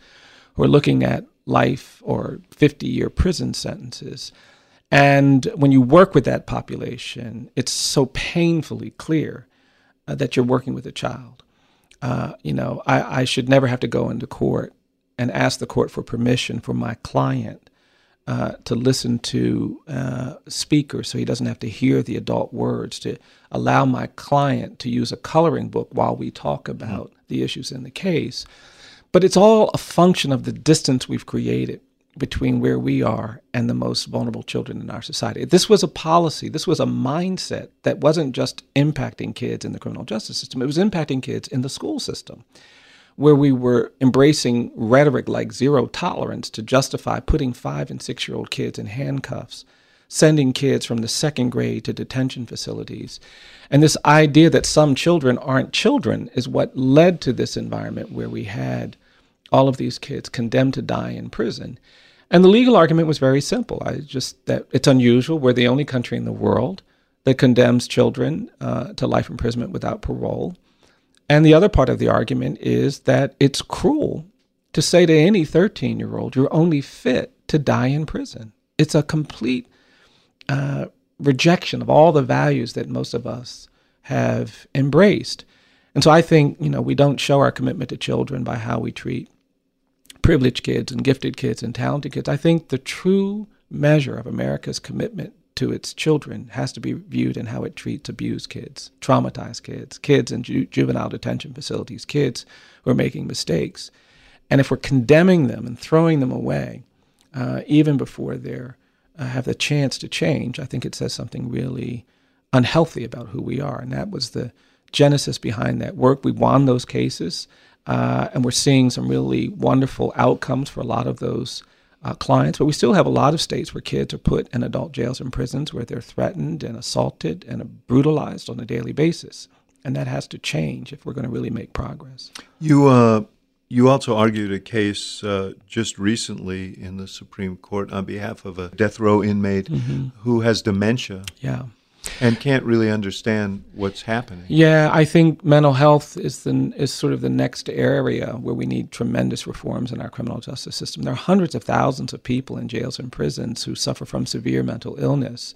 who are looking at life or 50 year prison sentences. And when you work with that population, it's so painfully clear uh, that you're working with a child. Uh, you know, I, I should never have to go into court and ask the court for permission for my client uh, to listen to uh, speakers so he doesn't have to hear the adult words, to allow my client to use a coloring book while we talk about mm-hmm. the issues in the case. But it's all a function of the distance we've created between where we are and the most vulnerable children in our society. This was a policy, this was a mindset that wasn't just impacting kids in the criminal justice system, it was impacting kids in the school system, where we were embracing rhetoric like zero tolerance to justify putting five and six year old kids in handcuffs, sending kids from the second grade to detention facilities. And this idea that some children aren't children is what led to this environment where we had all of these kids condemned to die in prison. And the legal argument was very simple. I just that it's unusual. We're the only country in the world that condemns children uh, to life imprisonment without parole. And the other part of the argument is that it's cruel to say to any 13 year old, you're only fit to die in prison. It's a complete uh, rejection of all the values that most of us have embraced. And so I think, you know, we don't show our commitment to children by how we treat privileged kids and gifted kids and talented kids. I think the true measure of America's commitment to its children has to be viewed in how it treats abused kids, traumatized kids, kids in ju- juvenile detention facilities, kids who are making mistakes. And if we're condemning them and throwing them away, uh, even before they uh, have the chance to change, I think it says something really unhealthy about who we are. And that was the genesis behind that work. We won those cases. Uh, and we're seeing some really wonderful outcomes for a lot of those uh, clients. But we still have a lot of states where kids are put in adult jails and prisons where they're threatened and assaulted and brutalized on a daily basis. And that has to change if we're going to really make progress. You, uh, you also argued a case uh, just recently in the Supreme Court on behalf of a death row inmate mm-hmm. who has dementia. Yeah and can't really understand what's happening. Yeah, I think mental health is the is sort of the next area where we need tremendous reforms in our criminal justice system. There are hundreds of thousands of people in jails and prisons who suffer from severe mental illness.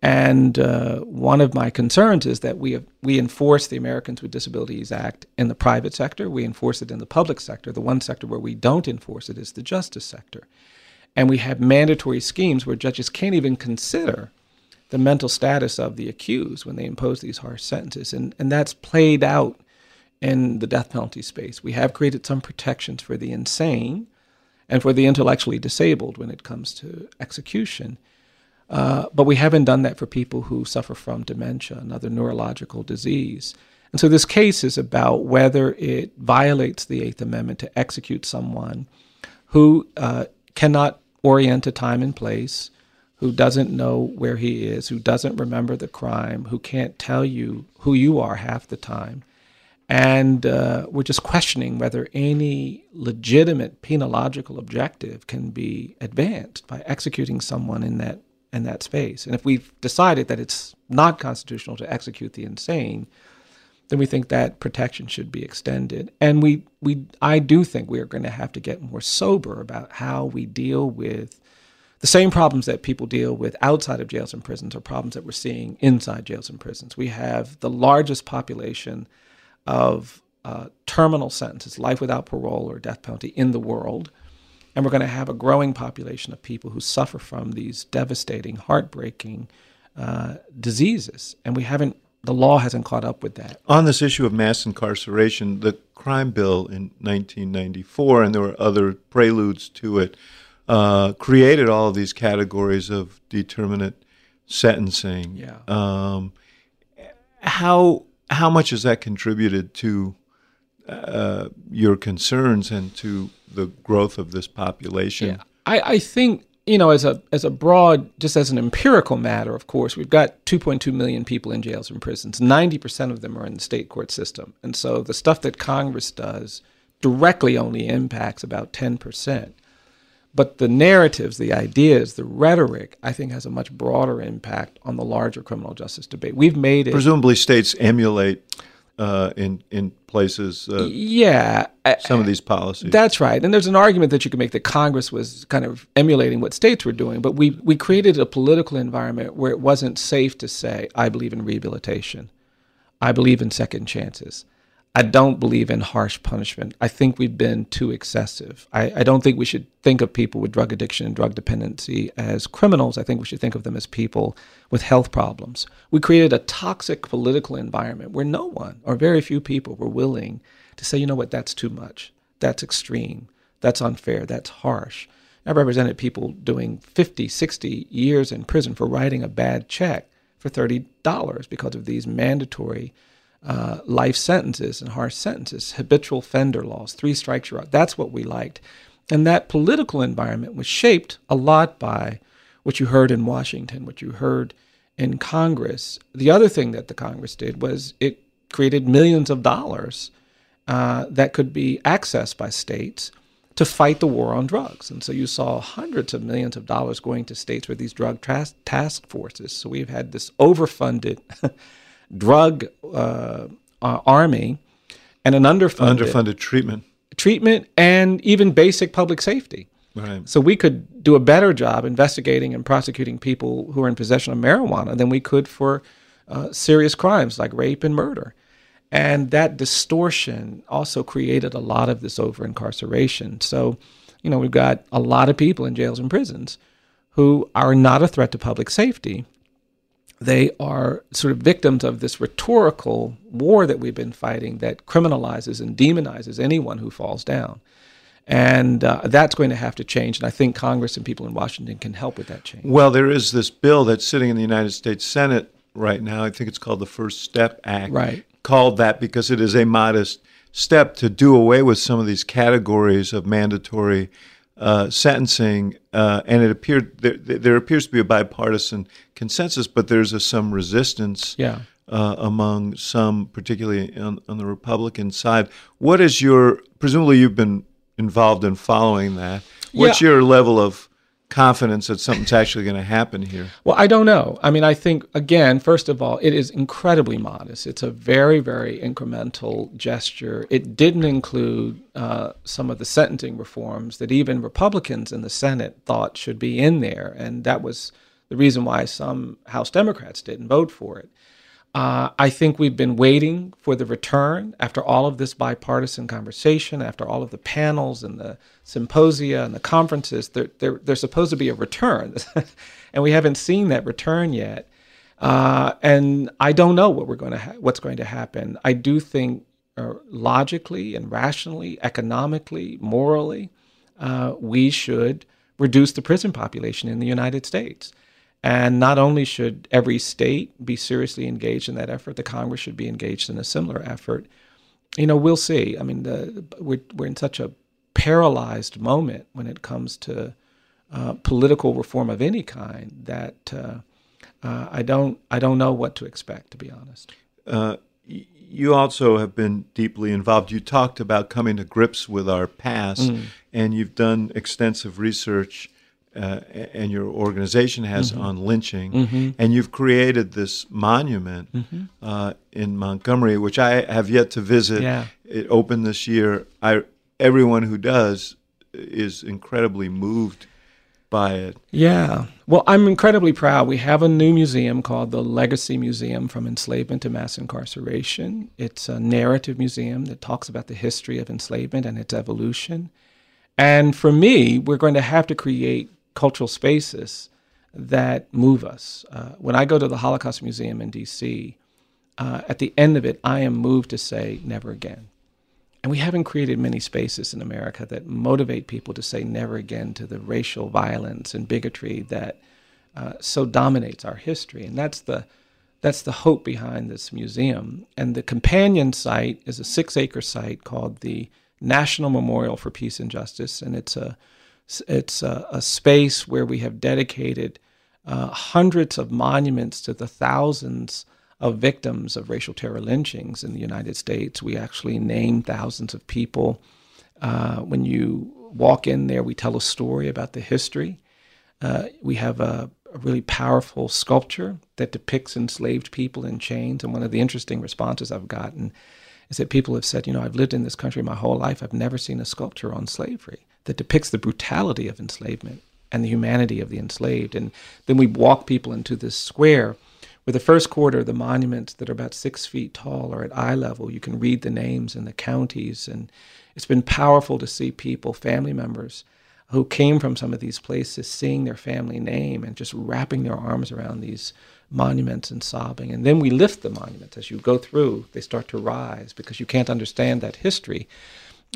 And uh, one of my concerns is that we have, we enforce the Americans with Disabilities Act in the private sector, we enforce it in the public sector. The one sector where we don't enforce it is the justice sector. And we have mandatory schemes where judges can't even consider the mental status of the accused when they impose these harsh sentences. And, and that's played out in the death penalty space. We have created some protections for the insane and for the intellectually disabled when it comes to execution. Uh, but we haven't done that for people who suffer from dementia, another neurological disease. And so this case is about whether it violates the Eighth Amendment to execute someone who uh, cannot orient to time and place, who doesn't know where he is, who doesn't remember the crime, who can't tell you who you are half the time. And uh, we're just questioning whether any legitimate penological objective can be advanced by executing someone in that in that space. And if we've decided that it's not constitutional to execute the insane, then we think that protection should be extended. And we, we I do think we are going to have to get more sober about how we deal with the same problems that people deal with outside of jails and prisons are problems that we're seeing inside jails and prisons. We have the largest population of uh, terminal sentences, life without parole or death penalty, in the world. And we're going to have a growing population of people who suffer from these devastating, heartbreaking uh, diseases. And we haven't, the law hasn't caught up with that. On this issue of mass incarceration, the crime bill in 1994, and there were other preludes to it, uh, created all of these categories of determinate sentencing. Yeah. Um, how how much has that contributed to uh, your concerns and to the growth of this population? Yeah. I, I think you know, as a as a broad, just as an empirical matter, of course, we've got 2.2 million people in jails and prisons. 90% of them are in the state court system, and so the stuff that Congress does directly only impacts about 10%. But the narratives, the ideas, the rhetoric, I think has a much broader impact on the larger criminal justice debate. We've made it. Presumably, states emulate uh, in in places. Uh, yeah, some of these policies. That's right. And there's an argument that you could make that Congress was kind of emulating what states were doing, but we we created a political environment where it wasn't safe to say I believe in rehabilitation. I believe in second chances. I don't believe in harsh punishment. I think we've been too excessive. I, I, don't think we should think of people with drug addiction and drug dependency as criminals. I think we should think of them as people with health problems. We created a toxic political environment where no one or very few people were willing to say, you know what, that's too much. That's extreme. That's unfair. That's harsh. I represented people doing 50, 60 years in prison for writing a bad check for $30 because of these mandatory uh, life sentences and harsh sentences, habitual offender laws, three strikes you're out. That's what we liked. And that political environment was shaped a lot by what you heard in Washington, what you heard in Congress. The other thing that the Congress did was it created millions of dollars uh, that could be accessed by states to fight the war on drugs. And so you saw hundreds of millions of dollars going to states with these drug task forces. So we've had this overfunded drug uh, uh, army and an underfunded underfunded treatment treatment and even basic public safety. Right. So we could do a better job investigating and prosecuting people who are in possession of marijuana than we could for uh, serious crimes like rape and murder. And that distortion also created a lot of this over incarceration. So, you know, we've got a lot of people in jails and prisons who are not a threat to public safety, they are sort of victims of this rhetorical war that we've been fighting that criminalizes and demonizes anyone who falls down. And uh, that's going to have to change. And I think Congress and people in Washington can help with that change. Well, there is this bill that's sitting in the United States Senate right now. I think it's called the First Step Act. Right. Called that because it is a modest step to do away with some of these categories of mandatory uh, sentencing, uh, and it appeared there, there, appears to be a bipartisan consensus, but there's a, some resistance yeah. uh, among some, particularly on, on, the Republican side. What is your presumably you've been involved in following that? What's yeah. your level of confidence that something's actually going to happen here? Well, I don't know. I mean, I think, again, first of all, it is incredibly modest. It's a very, very incremental gesture. It didn't include uh, some of the sentencing reforms that even Republicans in the Senate thought should be in there. And that was the reason why some House Democrats didn't vote for it. Uh, I think we've been waiting for the return after all of this bipartisan conversation, after all of the panels and the symposia and the conferences. There, there, there's supposed to be a return, and we haven't seen that return yet. Uh, and I don't know what we're going to ha- what's going to happen. I do think uh, logically and rationally, economically, morally, uh, we should reduce the prison population in the United States. And not only should every state be seriously engaged in that effort, the Congress should be engaged in a similar effort. You know, we'll see. I mean, the, we're, we're in such a paralyzed moment when it comes to uh, political reform of any kind that uh, uh, I don't I don't know what to expect, to be honest. Uh, you also have been deeply involved. You talked about coming to grips with our past, mm. and you've done extensive research uh, and your organization has mm-hmm. on lynching, mm-hmm. and you've created this monument mm-hmm. uh, in Montgomery, which I have yet to visit. Yeah. It opened this year. I everyone who does is incredibly moved by it. Yeah. Well, I'm incredibly proud. We have a new museum called the Legacy Museum from Enslavement to Mass Incarceration. It's a narrative museum that talks about the history of enslavement and its evolution. And for me, we're going to have to create cultural spaces that move us. Uh, when I go to the Holocaust Museum in DC, uh, at the end of it, I am moved to say never again. And we haven't created many spaces in America that motivate people to say never again to the racial violence and bigotry that uh, so dominates our history. And that's the that's the hope behind this museum. And the companion site is a six acre site called the National Memorial for Peace and Justice, and it's a it's a, a space where we have dedicated uh, hundreds of monuments to the thousands of victims of racial terror lynchings in the United States. We actually name thousands of people. Uh, when you walk in there, we tell a story about the history. Uh, we have a, a, really powerful sculpture that depicts enslaved people in chains. And one of the interesting responses I've gotten is that people have said, you know, I've lived in this country my whole life. I've never seen a sculpture on slavery that depicts the brutality of enslavement and the humanity of the enslaved. And then we walk people into this square where the first quarter, of the monuments that are about six feet tall are at eye level. You can read the names and the counties. And it's been powerful to see people, family members, who came from some of these places, seeing their family name and just wrapping their arms around these monuments and sobbing. And then we lift the monuments. As you go through, they start to rise because you can't understand that history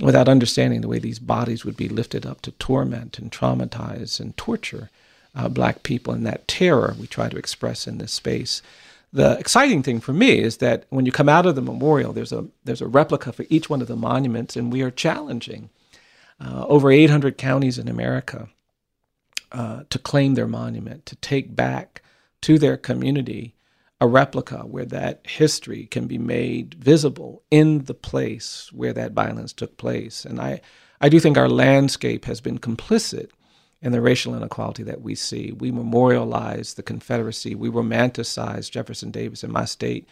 without understanding the way these bodies would be lifted up to torment and traumatize and torture uh, black people and that terror we try to express in this space. The exciting thing for me is that when you come out of the memorial, there's a there's a replica for each one of the monuments, and we are challenging uh, over 800 counties in America uh, to claim their monument, to take back to their community a replica where that history can be made visible in the place where that violence took place. And I, I do think our landscape has been complicit in the racial inequality that we see. We memorialize the Confederacy. We romanticize Jefferson Davis in my state.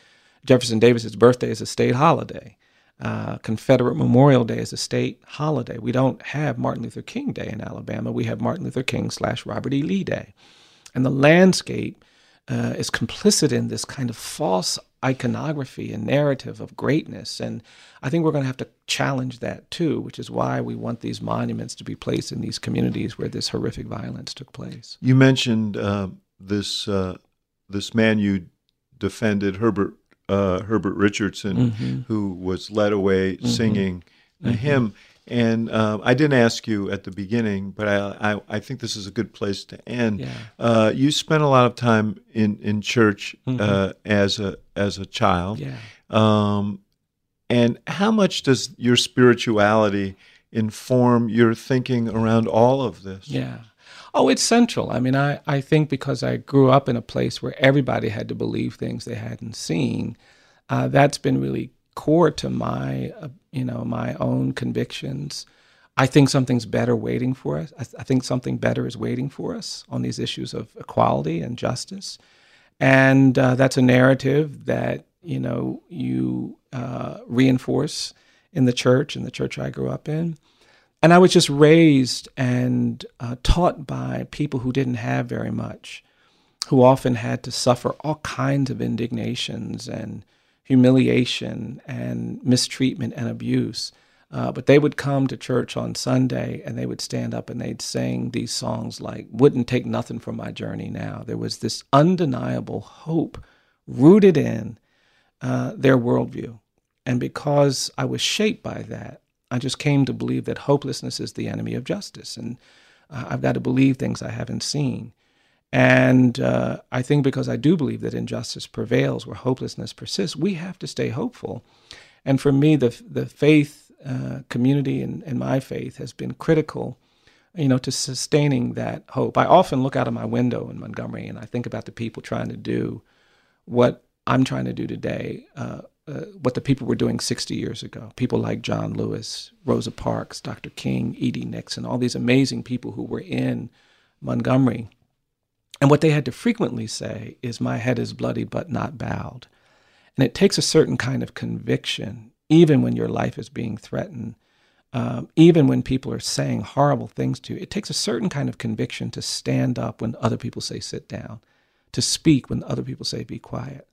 Jefferson Davis's birthday is a state holiday. Uh, Confederate Memorial Day is a state holiday. We don't have Martin Luther King Day in Alabama. We have Martin Luther King slash Robert E. Lee Day. And the landscape uh, is complicit in this kind of false iconography and narrative of greatness. And I think we're going to have to challenge that too, which is why we want these monuments to be placed in these communities where this horrific violence took place. You mentioned uh, this uh, this man you defended, Herbert uh, Herbert Richardson, mm-hmm. who was led away mm-hmm. singing a mm-hmm. hymn. And uh, I didn't ask you at the beginning, but I, I, I think this is a good place to end. Yeah. Uh, you spent a lot of time in, in church mm-hmm. uh, as a as a child. Yeah. Um, and how much does your spirituality inform your thinking around all of this? Yeah. Oh, it's central. I mean, I, I think because I grew up in a place where everybody had to believe things they hadn't seen, uh, that's been really core to my, uh, you know, my own convictions. I think something's better waiting for us. I, th- I, think something better is waiting for us on these issues of equality and justice, and uh, that's a narrative that you know you uh, reinforce in the church, in the church I grew up in. And I was just raised and uh, taught by people who didn't have very much, who often had to suffer all kinds of indignations and humiliation and mistreatment and abuse. Uh, but they would come to church on Sunday and they would stand up and they'd sing these songs like, Wouldn't Take Nothing from My Journey Now. There was this undeniable hope rooted in uh, their worldview. And because I was shaped by that, I just came to believe that hopelessness is the enemy of justice. And uh, I've got to believe things I haven't seen. And uh, I think because I do believe that injustice prevails where hopelessness persists, we have to stay hopeful. And for me, the, the faith uh, community and, and my faith has been critical you know, to sustaining that hope. I often look out of my window in Montgomery and I think about the people trying to do what I'm trying to do today, uh, uh, what the people were doing 60 years ago. People like John Lewis, Rosa Parks, Dr. King, E.D. Nixon, all these amazing people who were in Montgomery. And what they had to frequently say is, My head is bloody but not bowed. And it takes a certain kind of conviction, even when your life is being threatened, um, even when people are saying horrible things to you. It takes a certain kind of conviction to stand up when other people say sit down, to speak when other people say be quiet.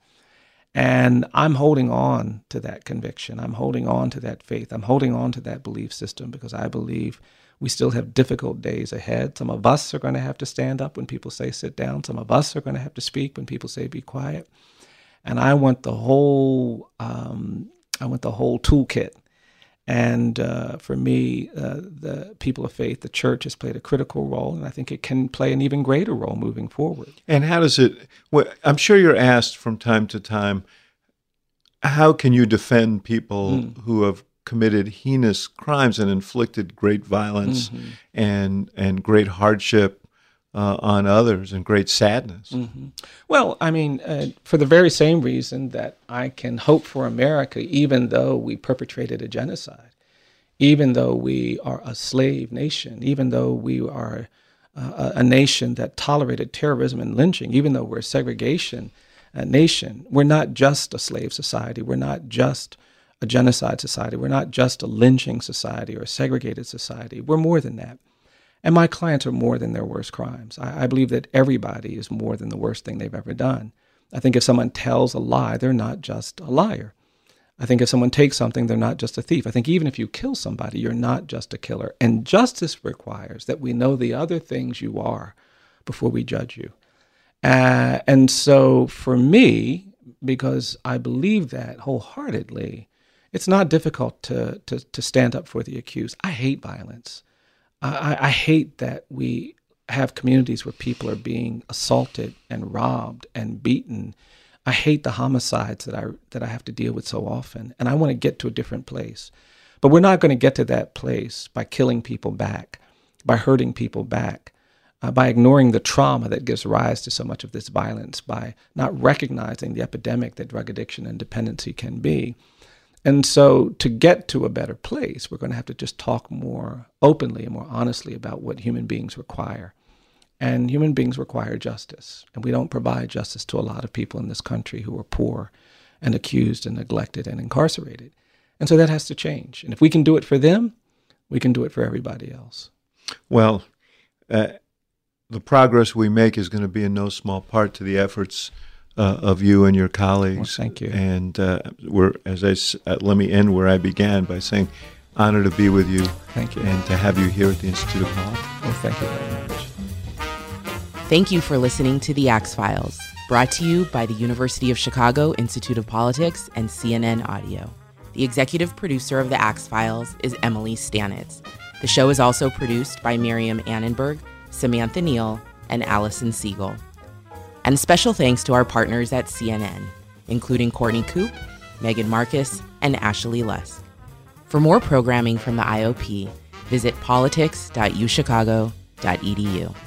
And I'm holding on to that conviction. I'm holding on to that faith. I'm holding on to that belief system because I believe we still have difficult days ahead. Some of us are going to have to stand up when people say sit down. Some of us are going to have to speak when people say be quiet. And I want the whole, um, I want the whole toolkit and uh, for me, uh, the people of faith, the church has played a critical role, and I think it can play an even greater role moving forward. And how does it? Well, I'm sure you're asked from time to time, how can you defend people mm. who have committed heinous crimes and inflicted great violence mm-hmm. and and great hardship uh, on others and great sadness. Mm-hmm. Well, I mean, uh, for the very same reason that I can hope for America, even though we perpetrated a genocide, even though we are a slave nation, even though we are uh, a nation that tolerated terrorism and lynching, even though we're a segregation uh, nation, we're not just a slave society. We're not just a genocide society. We're not just a lynching society or a segregated society. We're more than that. And my clients are more than their worst crimes. I, I, believe that everybody is more than the worst thing they've ever done. I think if someone tells a lie, they're not just a liar. I think if someone takes something, they're not just a thief. I think even if you kill somebody, you're not just a killer. And justice requires that we know the other things you are before we judge you. Uh, and so for me, because I believe that wholeheartedly, it's not difficult to, to, to stand up for the accused. I hate violence. I, I hate that we have communities where people are being assaulted and robbed and beaten. I hate the homicides that I that I have to deal with so often, and I want to get to a different place. But we're not going to get to that place by killing people back, by hurting people back, uh, by ignoring the trauma that gives rise to so much of this violence, by not recognizing the epidemic that drug addiction and dependency can be. And so, to get to a better place, we're going to have to just talk more openly and more honestly about what human beings require. And human beings require justice. And we don't provide justice to a lot of people in this country who are poor and accused and neglected and incarcerated. And so that has to change. And if we can do it for them, we can do it for everybody else. Well, uh, the progress we make is going to be in no small part to the efforts uh, of you and your colleagues. Well, thank you. And uh, we're, as I uh, let me end where I began by saying, honor to be with you. Thank you. And to have you here at the Institute of Politics. Well, thank you very much. Thank you for listening to The Axe Files, brought to you by the University of Chicago Institute of Politics and CNN Audio. The executive producer of The Axe Files is Emily Stanitz. The show is also produced by Miriam Annenberg, Samantha Neal, and Allison Siegel. And special thanks to our partners at CNN, including Courtney Coupe, Megan Marcus, and Ashley Lusk. For more programming from the IOP, visit politics.uchicago.edu.